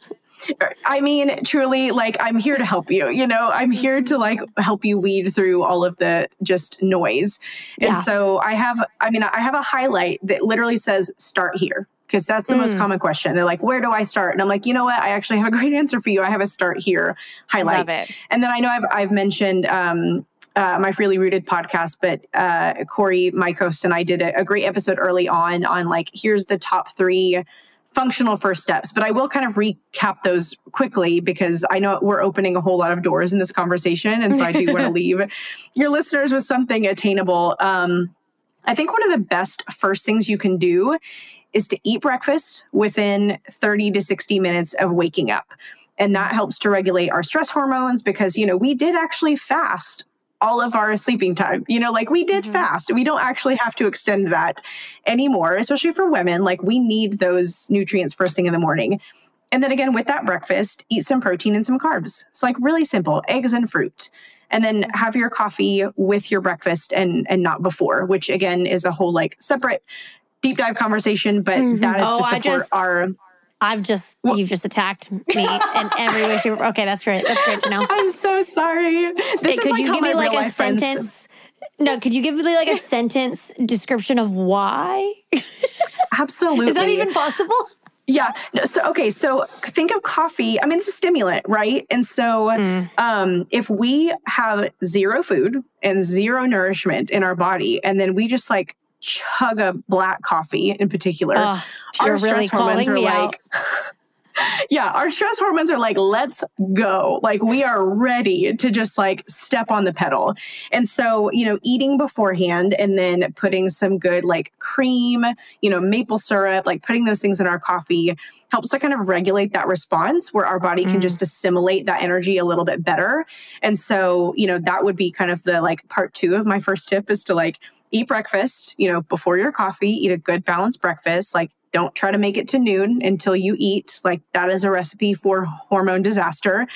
[SPEAKER 4] I mean, truly, like, I'm here to help you. You know, I'm here to like help you weed through all of the just noise. And
[SPEAKER 2] Yeah.
[SPEAKER 4] so I have, I mean, I have a highlight that literally says start here because that's the most
[SPEAKER 2] Mm.
[SPEAKER 4] common question. They're like, where do I start? And I'm like, you know what? I actually have a great answer for you. I have a start here highlight. And then I know I've, I've mentioned, um, uh, my freely rooted podcast, but uh, Corey, my host, and I did a, a great episode early on on like here's the top three functional first steps. But I will kind of recap those quickly because I know we're opening a whole lot of doors in this conversation, and so I do want to leave your listeners with something attainable. Um, I think one of the best first things you can do is to eat breakfast within 30 to 60 minutes of waking up. And that helps to regulate our stress hormones because, you know, we did actually fast all of our sleeping time. You know, like we did mm-hmm. fast. We don't actually have to extend that anymore, especially for women. Like we need those nutrients first thing in the morning. And then again, with that breakfast, eat some protein and some carbs. It's like really simple eggs and fruit. And then mm-hmm. have your coffee with your breakfast and and not before, which again is a whole like separate deep dive conversation, but mm-hmm. that is
[SPEAKER 2] Oh,
[SPEAKER 4] to
[SPEAKER 2] I
[SPEAKER 4] support
[SPEAKER 2] just-
[SPEAKER 4] our
[SPEAKER 2] I've just you've just attacked me in every way. Or- okay, that's great. That's great to know.
[SPEAKER 4] I'm so sorry. This
[SPEAKER 2] could
[SPEAKER 4] like
[SPEAKER 2] you give me like a
[SPEAKER 4] life friends-
[SPEAKER 2] sentence? No, could you give me like a sentence description of why?
[SPEAKER 4] Absolutely.
[SPEAKER 2] Is that even possible?
[SPEAKER 4] Yeah. No, so okay. So think of coffee. I mean, it's a stimulant, right? And so,
[SPEAKER 2] Mm.
[SPEAKER 4] um, if we have zero food and zero nourishment in our body, and then we just like chug a black coffee in particular,
[SPEAKER 2] Oh,
[SPEAKER 4] our
[SPEAKER 2] you're
[SPEAKER 4] stress
[SPEAKER 2] really
[SPEAKER 4] hormones are like. Yeah, our stress hormones are like, let's go. Like, we are ready to just like step on the pedal. And so, you know, eating beforehand and then putting some good like cream, you know, maple syrup, like putting those things in our coffee helps to kind of regulate that response where our body can
[SPEAKER 2] Mm.
[SPEAKER 4] just assimilate that energy a little bit better. And so, you know, that would be kind of the like part two of my first tip is to like eat breakfast, you know, before your coffee, eat a good balanced breakfast. Like, don't try to make it to noon until you eat. Like, that is a recipe for hormone disaster.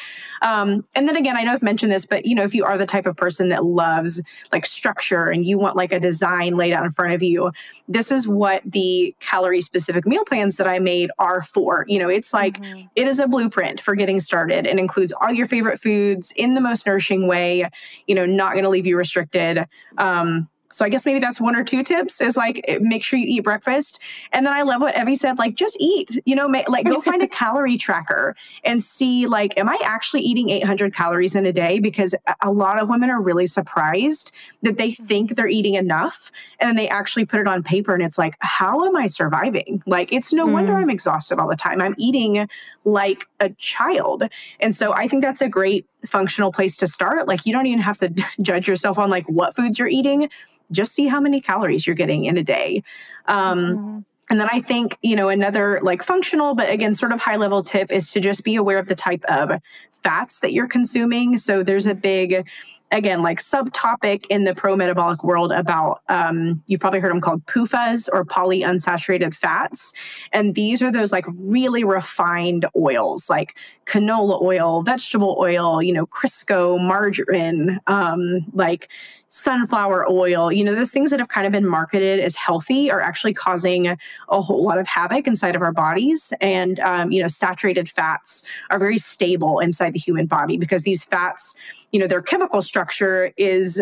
[SPEAKER 4] Um, and then again, I know I've mentioned this, but you know, if you are the type of person that loves like structure and you want like a design laid out in front of you, this is what the calorie specific meal plans that I made are for. You know, it's like it is a blueprint for getting started and includes all your favorite foods in the most nourishing way, you know, not going to leave you restricted. Um, so I guess maybe that's one or two tips is like make sure you eat breakfast. And then I love what Evie said, like just eat, you know, ma- like go find a calorie tracker and see like, am I actually eating 800 calories in a day? Because a- lot of women are really surprised that they think they're eating enough and then they actually put it on paper and it's like, how am I surviving? Like, it's no wonder
[SPEAKER 2] Mm.
[SPEAKER 4] I'm exhausted all the time. I'm eating like a child. And so I think that's a great functional place to start. Like, you don't even have to judge yourself on like what foods you're eating just see how many calories you're getting in a day. Um, And then I think, you know, another like functional, but again, sort of high level tip is to just be aware of the type of fats that you're consuming. So there's a big again, like subtopic in the pro metabolic world about, um, you've probably heard them called PUFAs or polyunsaturated fats. And these are those like really refined oils like canola oil, vegetable oil, you know, Crisco, margarine, um, like sunflower oil, you know, those things that have kind of been marketed as healthy are actually causing a whole lot of havoc inside of our bodies. And, um, you know, saturated fats are very stable inside the human body because these fats, you know, their chemical structure is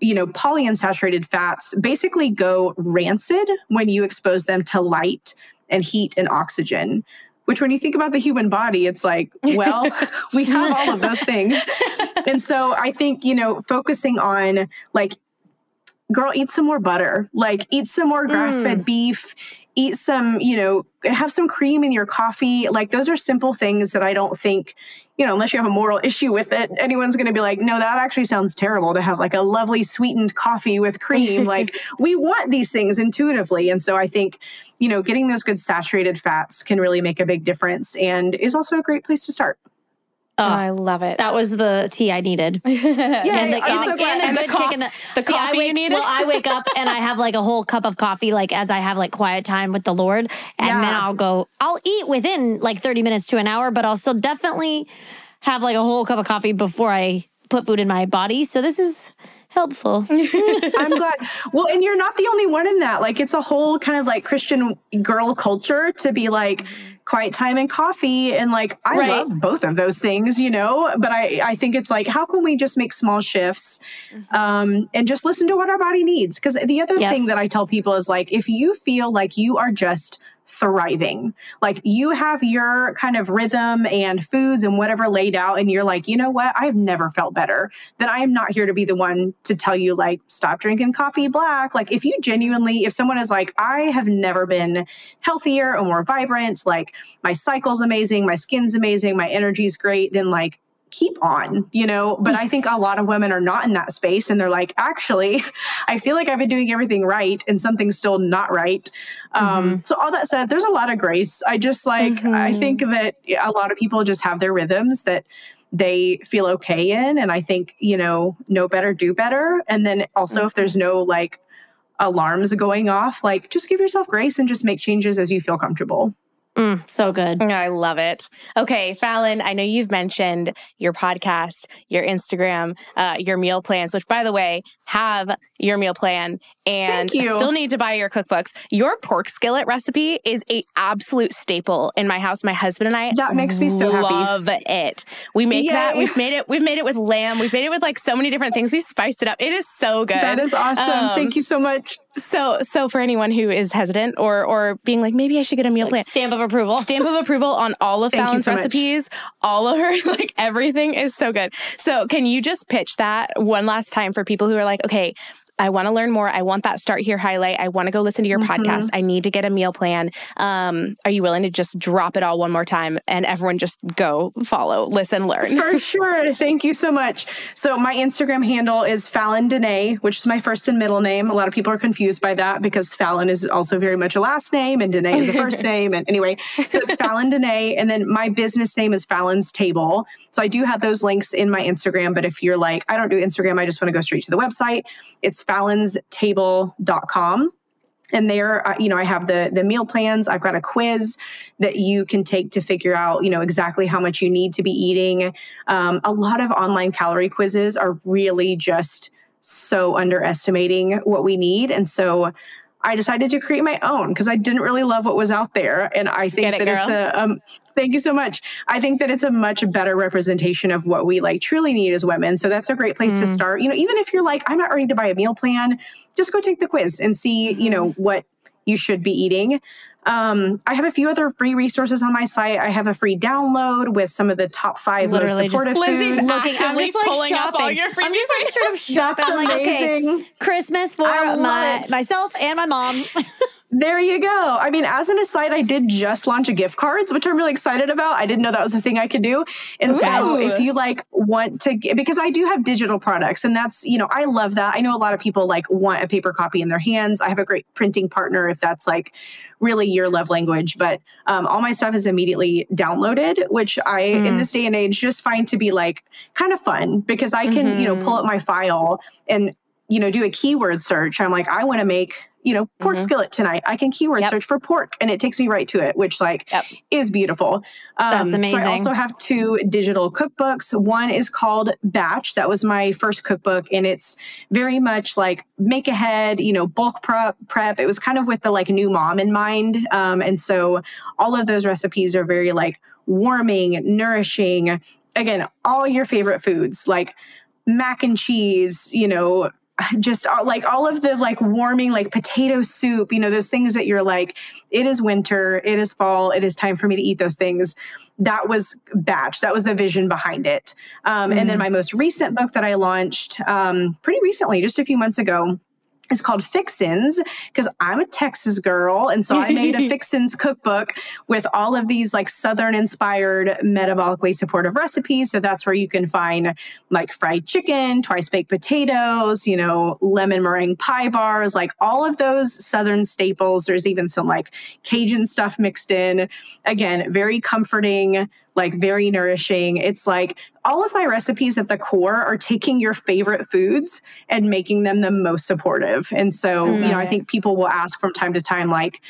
[SPEAKER 4] you know, polyunsaturated fats basically go rancid when you expose them to light and heat and oxygen which when you think about the human body, it's like, well, we have all of those things. and so I think, you know, focusing on like, girl, eat some more butter, like eat some more grass fed mm. beef, eat some, you know, have some cream in your coffee. Like those are simple things that I don't think, you know, unless you have a moral issue with it, anyone's going to be like, no, that actually sounds terrible to have like a lovely sweetened coffee with cream. like we want these things intuitively. And so I think, you know, getting those good saturated fats can really make a big difference and is also a great place to start.
[SPEAKER 1] Oh, I love it.
[SPEAKER 2] That was the tea I needed.
[SPEAKER 1] yeah, and the,
[SPEAKER 2] so and the and good the The,
[SPEAKER 1] the see, coffee
[SPEAKER 2] wake,
[SPEAKER 1] you needed.
[SPEAKER 2] Well, I wake up and I have like a whole cup of coffee, like as I have like quiet time with the Lord, and yeah. then I'll go. I'll eat within like thirty minutes to an hour, but I'll still definitely have like a whole cup of coffee before I put food in my body. So this is helpful.
[SPEAKER 4] I'm glad. Well, and you're not the only one in that. Like, it's a whole kind of like Christian girl culture to be like, quiet time and coffee and like i right. love both of those things you know but i i think it's like how can we just make small shifts mm-hmm. um and just listen to what our body needs because the other thing that i tell people is like if you feel like you are just thriving. Like you have your kind of rhythm and foods and whatever laid out, and you're like, you know what? I've never felt better. Then I am not here to be the one to tell you, like, stop drinking coffee black. Like, if you genuinely, if someone is like, I have never been healthier or more vibrant, like, my cycle's amazing, my skin's amazing, my energy's great, then like, keep on, you know? But I think a lot of women are not in that space and they're like, actually, I feel like I've been doing everything right and something's still not right. Um, mm-hmm. Um, so, all that said, there's a lot of grace. I just like, mm-hmm. I think that a lot of people just have their rhythms that they feel okay in. And I think, you know, know better, do better. And then also, mm-hmm. if there's no like, alarms going off like just give yourself grace and just make changes as you feel comfortable
[SPEAKER 2] Mm, so good.
[SPEAKER 1] I love it. Okay, Fallon, I know you've mentioned your podcast, your Instagram, uh, your meal plans, which, by the way, have your meal plan and still need to buy your cookbooks. Your pork skillet recipe is a absolute staple in my house. My husband and I
[SPEAKER 4] that makes me so
[SPEAKER 1] love happy. it. We make Yay. that. We've made it. We've made it with lamb. We've made it with like so many different things. We've spiced it up. It is so good.
[SPEAKER 4] That is awesome. Um, Thank you so much.
[SPEAKER 1] So, so for anyone who is hesitant or or being like, maybe I should get a meal
[SPEAKER 2] like
[SPEAKER 1] plan,
[SPEAKER 2] stamp of approval,
[SPEAKER 1] stamp of approval on all of Fallon's so recipes, much. all of her, like everything is so good. So, can you just pitch that one last time for people who are like, okay, I want to learn more. I want that start here highlight. I want to go listen to your mm-hmm. podcast. I need to get a meal plan. Um, are you willing to just drop it all one more time and everyone just go follow, listen, learn?
[SPEAKER 4] For sure. Thank you so much. So my Instagram handle is Fallon Danae, which is my first and middle name. A lot of people are confused by that because Fallon is also very much a last name and Danae is a first name. And anyway, so it's Fallon Danae. And then my business name is Fallon's Table. So I do have those links in my Instagram. But if you're like, I don't do Instagram, I just want to go straight to the website, it's fallonstable.com and there uh, you know i have the the meal plans. I've got a quiz that you can take to figure out you know exactly how much you need to be eating. Um, a lot of online calorie quizzes are really just so underestimating what we need. And so I decided to create my own because I didn't really love what was out there. And I think it, that girl. it's a, um, thank you so much. I think that it's a much better representation of what we like truly need as women. So that's a great place mm. to start. You know, even if you're like, I'm not ready to buy a meal plan, just go take the quiz and see, you know, mm-hmm. what you should be eating. Um, I have a few other free resources on my site. I have a free download with some of the top five Literally most supportive
[SPEAKER 1] just,
[SPEAKER 4] foods.
[SPEAKER 1] Lindsey's looking, I'm just like pulling shopping. up all your free
[SPEAKER 2] I'm just like sort of shopping. I'm like, okay, Christmas for my, myself and my mom.
[SPEAKER 4] There you go. I mean, as an aside, I did just launch a gift cards, which I'm really excited about. I didn't know that was a thing I could do. And Ooh. so if you like want to, because I do have digital products and that's, you know, I love that. I know a lot of people like want a paper copy in their hands. I have a great printing partner if that's like really your love language, but um, all my stuff is immediately downloaded, which I, mm. in this day and age, just find to be like kind of fun because I can, mm-hmm. you know, pull up my file and, you know, do a keyword search. I'm like, I want to make you know, pork mm-hmm. skillet tonight. I can keyword yep. search for pork and it takes me right to it, which like yep. is beautiful.
[SPEAKER 2] Um, That's amazing.
[SPEAKER 4] So I also have two digital cookbooks. One is called Batch. That was my first cookbook and it's very much like make ahead, you know, bulk prep prep. It was kind of with the like new mom in mind. Um, and so all of those recipes are very like warming, nourishing. Again, all your favorite foods like mac and cheese, you know, just uh, like all of the like warming like potato soup you know those things that you're like it is winter it is fall it is time for me to eat those things that was batch that was the vision behind it um, mm. and then mm. my most recent book that i launched um, pretty recently just a few months ago is called Fixins because I'm a Texas girl. And so I made a Fixins cookbook with all of these like Southern inspired metabolically supportive recipes. So that's where you can find like fried chicken, twice baked potatoes, you know, lemon meringue pie bars, like all of those Southern staples. There's even some like Cajun stuff mixed in. Again, very comforting like very nourishing. It's like all of my recipes at the core are taking your favorite foods and making them the most supportive. And so, mm. you know, I think people will ask from time to time, like,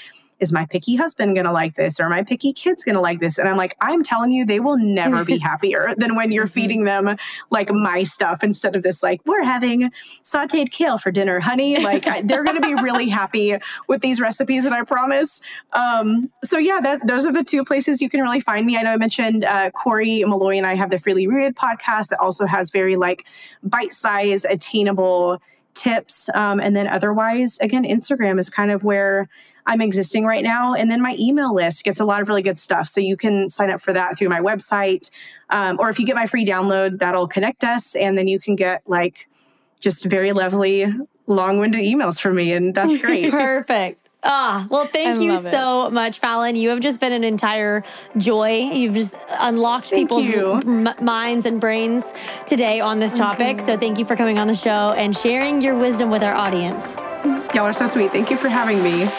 [SPEAKER 4] is my picky husband going to like this or my picky kids going to like this? And i'm like i'm telling you they will never be happier than when you're mm-hmm. feeding them like my stuff instead of this like we're having sauteed kale for dinner honey. Like I, they're going to be really happy with these recipes and i promise. Um, so yeah that, those are the two places you can really find me. I know i mentioned uh, corey malloy and i have the freely rooted podcast that also has very like bite-sized attainable tips. Um, and then otherwise again instagram is kind of where I'm existing right now. And then my email list gets a lot of really good stuff. So you can sign up for that through my website. Um, or if you get my free download, that'll connect us. And then you can get like just very lovely, long winded emails from me. And that's great.
[SPEAKER 2] Perfect. Ah, well, thank I you so it. much, Fallon. You have just been an entire joy. You've just unlocked thank people's m- minds and brains today on this topic. Mm-hmm. So, thank you for coming on the show and sharing your wisdom with our audience.
[SPEAKER 4] Y'all are so sweet. Thank you for having me.